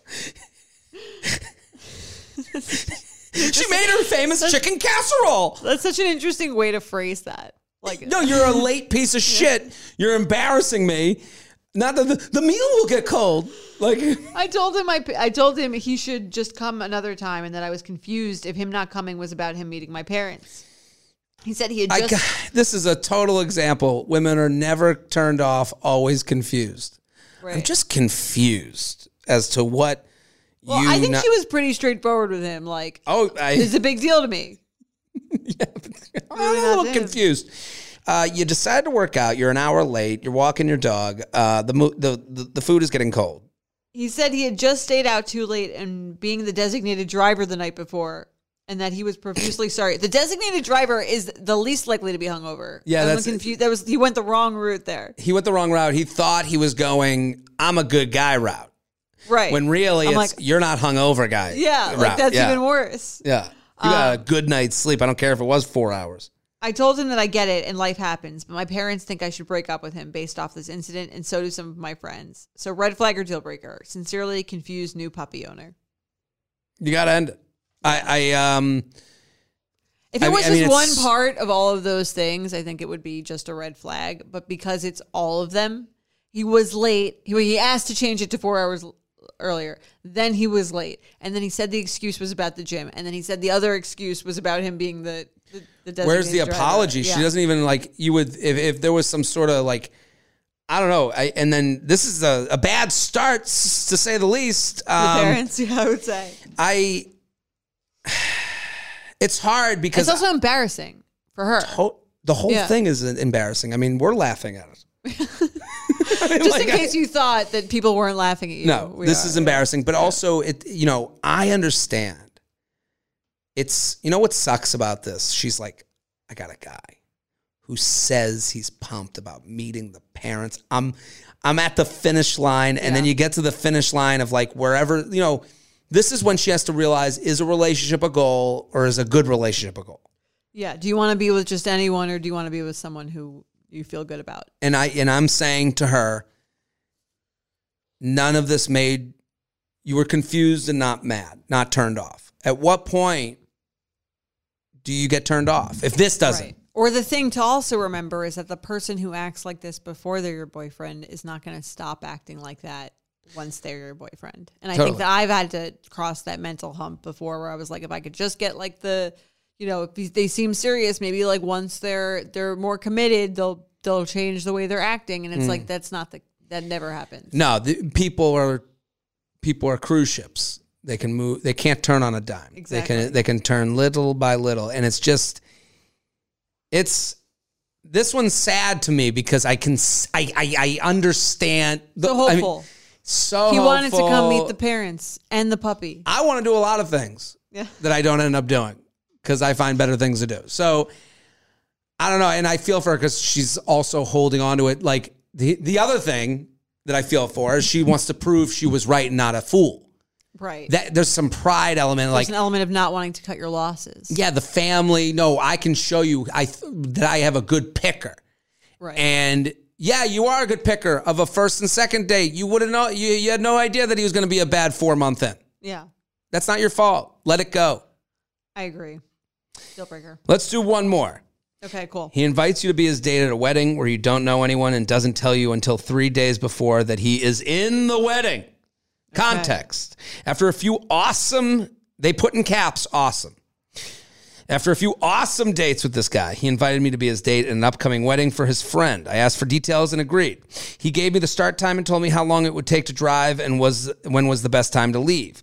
She made her famous chicken casserole. That's such an interesting way to phrase that. Like, No, you're a late piece of shit. You're embarrassing me. Not that the, the meal will get cold. Like, I told him I, I told him he should just come another time and that I was confused if him not coming was about him meeting my parents. He said he had I, just got- this is a total example. Women are never turned off, always confused. I'm just confused as to what Well. I think not- she was pretty straightforward with him. Like, Oh, I, it's a big deal to me. I'm Really a little him. Uh, you decide to work out. You're an hour late. You're walking your dog. Uh, the, mo- the the the food is getting cold. He said he had just stayed out too late and being the designated driver the night before, and that he was profusely sorry. The designated driver is the least likely to be hungover. Yeah, that's- confused. That was he went the wrong route there. He went the wrong route. He thought he was going. I'm a good guy route. Right. When really, I'm it's like- you're not hungover guy. yeah, like that's yeah. even worse. Yeah, you got a good night's sleep. I don't care if it was four hours. I told him that I get it and life happens, but my parents think I should break up with him based off this incident, and so do some of my friends. So red flag or deal breaker. Sincerely, confused new puppy owner. You got to end it. I, I um. If it I mean- was I just mean, one part of all of those things, I think it would be just a red flag. But because it's all of them, he was late. He, he asked to change it to four hours earlier. Then he was late, and then he said the excuse was about the gym, and then he said the other excuse was about him being the. The, the Where's the driver. apology? Yeah. She doesn't even like you would if, if there was some sort of like I don't know. I, and then this is a, a bad start to say the least. The Um, parents, yeah, I would say I it's hard because it's also embarrassing for her. ho- the whole Yeah. thing is embarrassing. I mean, we're laughing at it. Just in case you thought that people weren't laughing at you. No, we this are. is embarrassing, but also it you know, I understand. It's you know what sucks about this? She's like, I got a guy who says he's pumped about meeting the parents. I'm I'm at the finish line and then you get to the finish line of like wherever, you know, this is when she has to realize is a relationship a goal or is a good relationship a goal? Yeah. Do you want to be with just anyone, or do you want to be with someone who you feel good about? and I and I'm saying to her, none of this made you were confused and not mad, not turned off. At what point do you get turned off? If this doesn't, Right. Or the thing to also remember is that the person who acts like this before they're your boyfriend is not going to stop acting like that once they're your boyfriend. And I think that I've had to cross that mental hump before where I was like, if I could just get like the, you know, if they seem serious, maybe like once they're they're more committed, they'll they'll change the way they're acting. And it's Mm. like that's not the that never happens. no, the, people are people are cruise ships. They can move. They can't turn on a dime. Exactly. They can they can turn little by little, and it's just it's. This one's sad to me because I can I, I understand the So I mean, hopeful. so he wanted to come meet the parents and the puppy. I want to do a lot of things Yeah. that I don't end up doing because I find better things to do. So I don't know, and I feel for her because she's also holding on to it. Like the the other thing that I feel for is she wants to prove she was right and not a fool. Right. That there's some pride element, There's like an element of not wanting to cut your losses. yeah, the family. No, I can show you I that I have a good picker, Right. and yeah, you are a good picker of a first and second date. You wouldn't know. You, you had no idea that he was going to be a bad four month in. yeah. That's not your fault. Let it go. I agree. Deal breaker. Let's do one more. Okay, cool. He invites you to be his date at a wedding where you don't know anyone and doesn't tell you until three days before that he is in the wedding. Context. After a few awesome, they put in caps, awesome. After a few awesome dates with this guy, he invited me to be his date at an upcoming wedding for his friend. I asked for details and agreed. He gave me the start time and told me how long it would take to drive and was when was the best time to leave.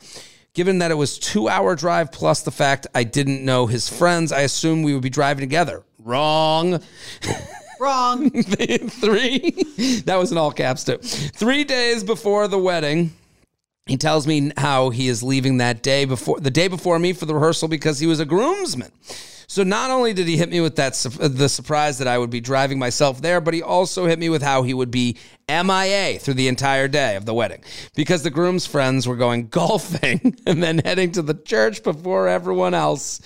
Given that it was two hour drive plus the fact I didn't know his friends, I assumed we would be driving together. Wrong. Wrong. Three. That was in all caps too. Three days before the wedding, he tells me how he is leaving that day before the day before me for the rehearsal because he was a groomsman. So not only did he hit me with that the surprise that I would be driving myself there, but he also hit me with how he would be MIA through the entire day of the wedding because the groom's friends were going golfing and then heading to the church before everyone else.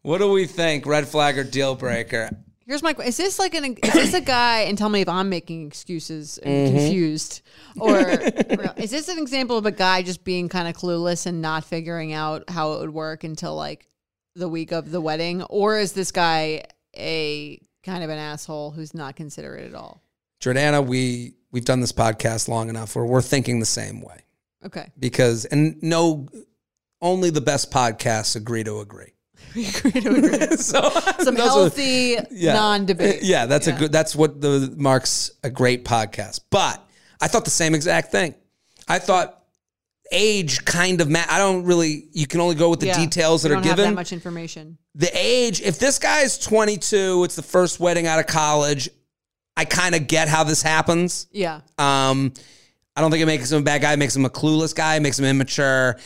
What do we think? Red flag or deal breaker? Here's my question: Is this like an is this a guy? And tell me if I'm making excuses and Mm-hmm. confused, or is this an example of a guy just being kind of clueless and not figuring out how it would work until like the week of the wedding, or is this guy a kind of an asshole who's not considerate at all? Jordana, we we've done this podcast long enough where we're thinking the same way Okay, because and no, only the best podcasts agree to agree. We agree to agree. so Some those are- healthy non-debate. Yeah, that's Yeah. a good. That's what the marks a great podcast. But I thought the same exact thing. I thought age kind of. Ma- I don't really. You can only go with the Yeah. details that We are don't have given. that much information. the age. If this guy's 22, it's the first wedding out of college. I kind of get how this happens. Yeah, Um, I don't think it makes him a bad guy. It makes him a clueless guy. It makes him immature.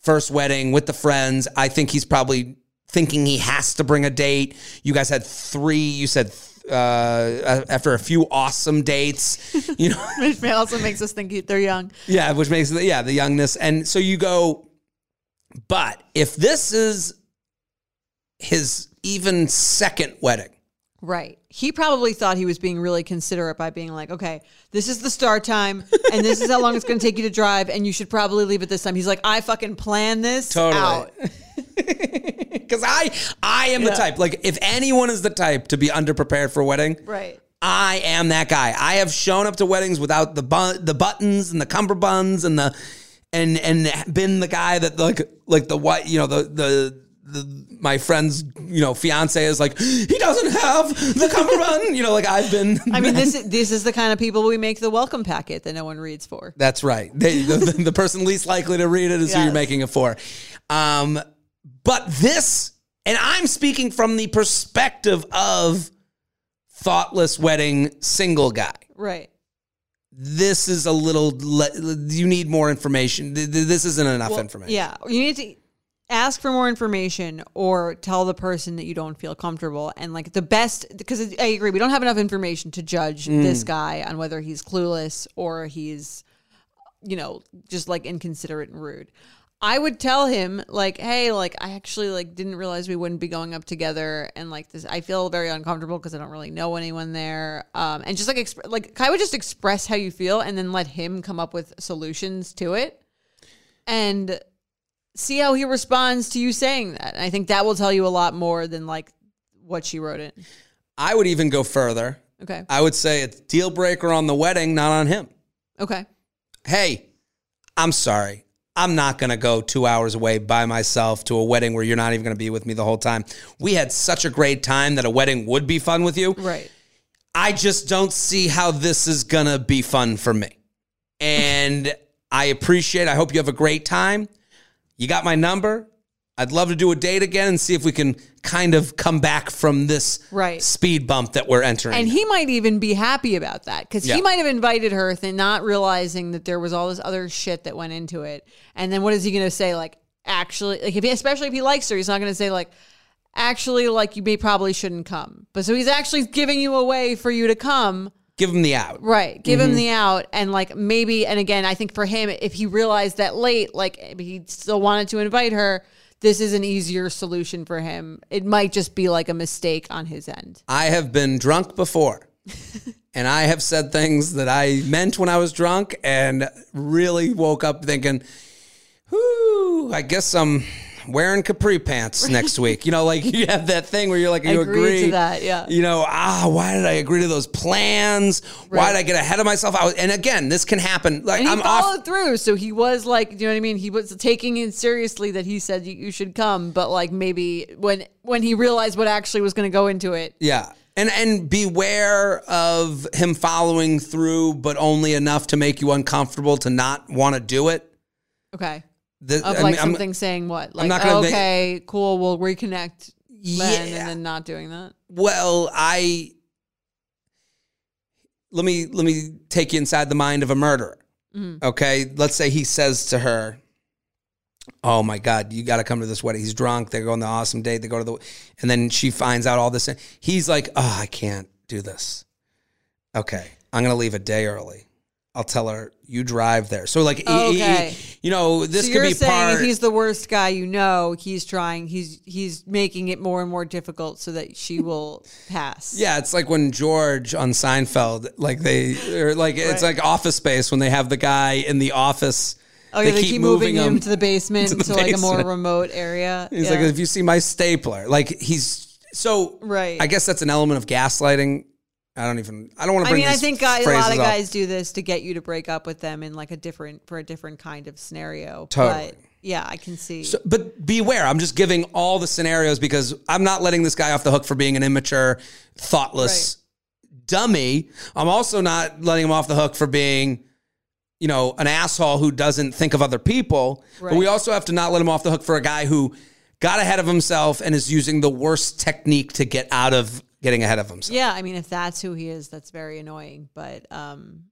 First wedding with the friends. I think he's probably thinking he has to bring a date. You guys had three. You said uh, after a few awesome dates. You know, which also makes us think they're young. yeah, which makes yeah the youngness. And so you go. But if this is his even second wedding, Right. He probably thought he was being really considerate by being like, okay, this is the start time and this is how long it's going to take you to drive and you should probably leave at this time. He's like, I fucking plan this Totally. out. because I I am the type like if anyone is the type to be underprepared for a wedding, Right. I am that guy. I have shown up to weddings without the bun, the buttons and the cummerbunds and the and and been the guy that like like the what you know the the. The, my friend's, you know, fiance is like, he doesn't have the cummerbund. you know, like I've been. I mean, this is, this is the kind of people we make the welcome packet that no one reads for. That's right. They, the, the, person least likely to read it is who you're making it for. Um, but this, and I'm speaking from the perspective of thoughtless wedding single guy. Right. This is a little. Le- you need more information. Th- th- This isn't enough Well, information. Yeah. You need to ask for more information or tell the person that you don't feel comfortable. And like the best, because I agree, we don't have enough information to judge Mm. this guy on whether he's clueless or he's, you know, just like inconsiderate and rude. I would tell him like, hey, like I actually like didn't realize we wouldn't be going up together, and like this, I feel very uncomfortable because I don't really know anyone there. Um, and just like exp- like I would just express how you feel, and then let him come up with solutions to it, and see how he responds to you saying that. And I think that will tell you a lot more than like what she wrote it. I would even go further. Okay. I would say it's deal breaker on the wedding, not on him. Okay. hey, I'm sorry. I'm not going to go two hours away by myself to a wedding where you're not even going to be with me the whole time. We had such a great time that a wedding would be fun with you. Right. I just don't see how this is going to be fun for me. And I appreciate I hope you have a great time. You got my number. I'd love to do a date again and see if we can kind of come back from this Right. speed bump that we're entering. And he might even be happy about that because Yeah. he might have invited her, th- not realizing that there was all this other shit that went into it. And then what is he going to say? Like, actually, like if he, especially if he likes her, he's not going to say like, actually, like you may probably shouldn't come. But so he's actually giving you a way for you to come. Give him the out. Right. Give Mm-hmm. him the out. And like maybe, and again, I think for him, if he realized that late, like he still wanted to invite her, this is an easier solution for him. It might just be like a mistake on his end. I have been drunk before. and I have said things that I meant when I was drunk and really woke up thinking, whoo, I guess I'm wearing capri pants next week. You know, like you have that thing where you're like, you Agreed agree to that, yeah. You know, ah, why did I agree to those plans? Why did I get ahead of myself? I was, and again, this can happen. Like I'm off. followed through. So he was like, you know what I mean? He was taking it seriously that he said you, you should come, but like maybe when when he realized what actually was going to go into it. Yeah. And and beware of him following through, but only enough to make you uncomfortable to not want to do it. Okay. The- Of I like mean, I'm- something saying what? Like, gonna make- okay, cool, we'll reconnect then, Yeah. and then not doing that. Well, I let me let me take you inside the mind of a murderer. Mm-hmm. Okay, let's say he says to her, oh my god, you got to come to this wedding. He's drunk. They go on the awesome date. They go to the, and then she finds out all this. He's like, oh, I can't do this. Okay, I'm gonna leave a day early. I'll tell her you drive there. So like, he- he- you know, this so could be part. if he's the worst guy you know, he's trying. He's he's making it more and more difficult so that she will pass. Yeah, it's like when George on Seinfeld, like they, or like it's like Office Space when they have the guy in the office. Oh, yeah, they, keep, moving, him to the basement to the to like a more remote area. He's Yeah. like, if you see my stapler, like he's so. Right. I guess that's an element of gaslighting. I don't even. I don't want to I mean, I think guy, a lot of up. guys do this to get you to break up with them in like a different for a different kind of scenario. Totally. But yeah, I can see. So, but beware. I'm just giving all the scenarios because I'm not letting this guy off the hook for being an immature, thoughtless dummy. I'm also not letting him off the hook for being, you know, an asshole who doesn't think of other people. But we also have to not let him off the hook for a guy who got ahead of himself and is using the worst technique to get out of getting ahead of himself. yeah, I mean, if that's who he is, that's very annoying. But um,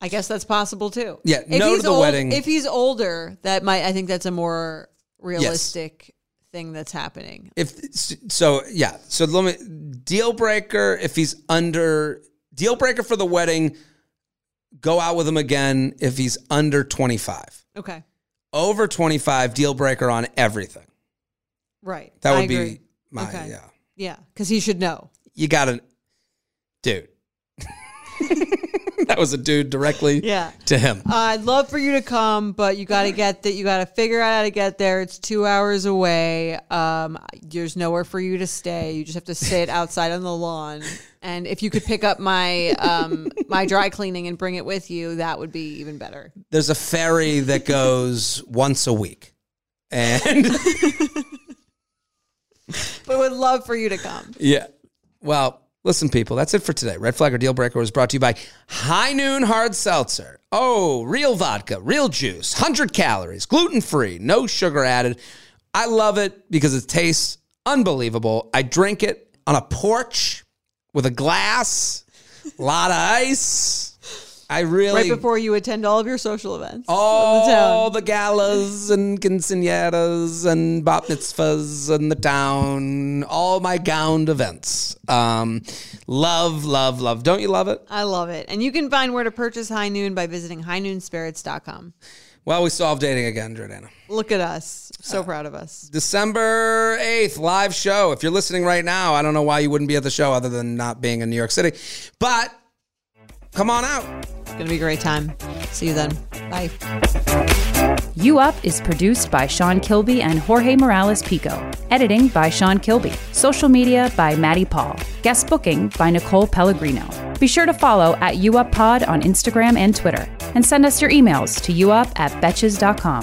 I guess that's possible too. Yeah, if no to he's the old- wedding. If he's older, that might. I think that's a more realistic thing that's happening. If so, yeah. So let me deal breaker. If he's under deal breaker for the wedding, go out with him again. If he's under 25, Okay, over 25, deal breaker on everything. right. That would be my Okay. yeah. Yeah, because he should know. You got to, dude. that was a dude directly Yeah. to him. I'd love for you to come, but you got to get that. You got to figure out how to get there. It's two hours away. Um, there's nowhere for you to stay. You just have to sit outside on the lawn. And if you could pick up my um, my dry cleaning and bring it with you, that would be even better. There's a ferry that goes once a week, and But would love for you to come. Yeah. Well, listen, people, that's it for today. Red Flag or Deal Breaker was brought to you by High Noon Hard Seltzer. Oh, real vodka, real juice, 100 calories, gluten free, no sugar added. I love it because it tastes unbelievable. I drink it on a porch with a glass, a lot of ice. I really. Right before you attend all of your social events. all the town. the galas and quinceañeras and bat mitzvahs and the town, all my gowned events. Um, love, love, love. Don't you love it? I love it. And you can find where to purchase High Noon by visiting highnoonspirits.com. Well, we solved dating again, Jordana. Look at us. So proud of us. December 8th, live show. If you're listening right now, I don't know why you wouldn't be at the show other than not being in New York City. But come on out. It's going to be a great time. See you then. Bye. U Up is produced by Sean Kilby and Jorge Morales Pico. Editing by Sean Kilby. Social media by Maddie Paul. Guest booking by Nicole Pellegrino. Be sure to follow at U Up Pod on Instagram and Twitter. And send us your emails to youup at betches.com.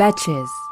Betches.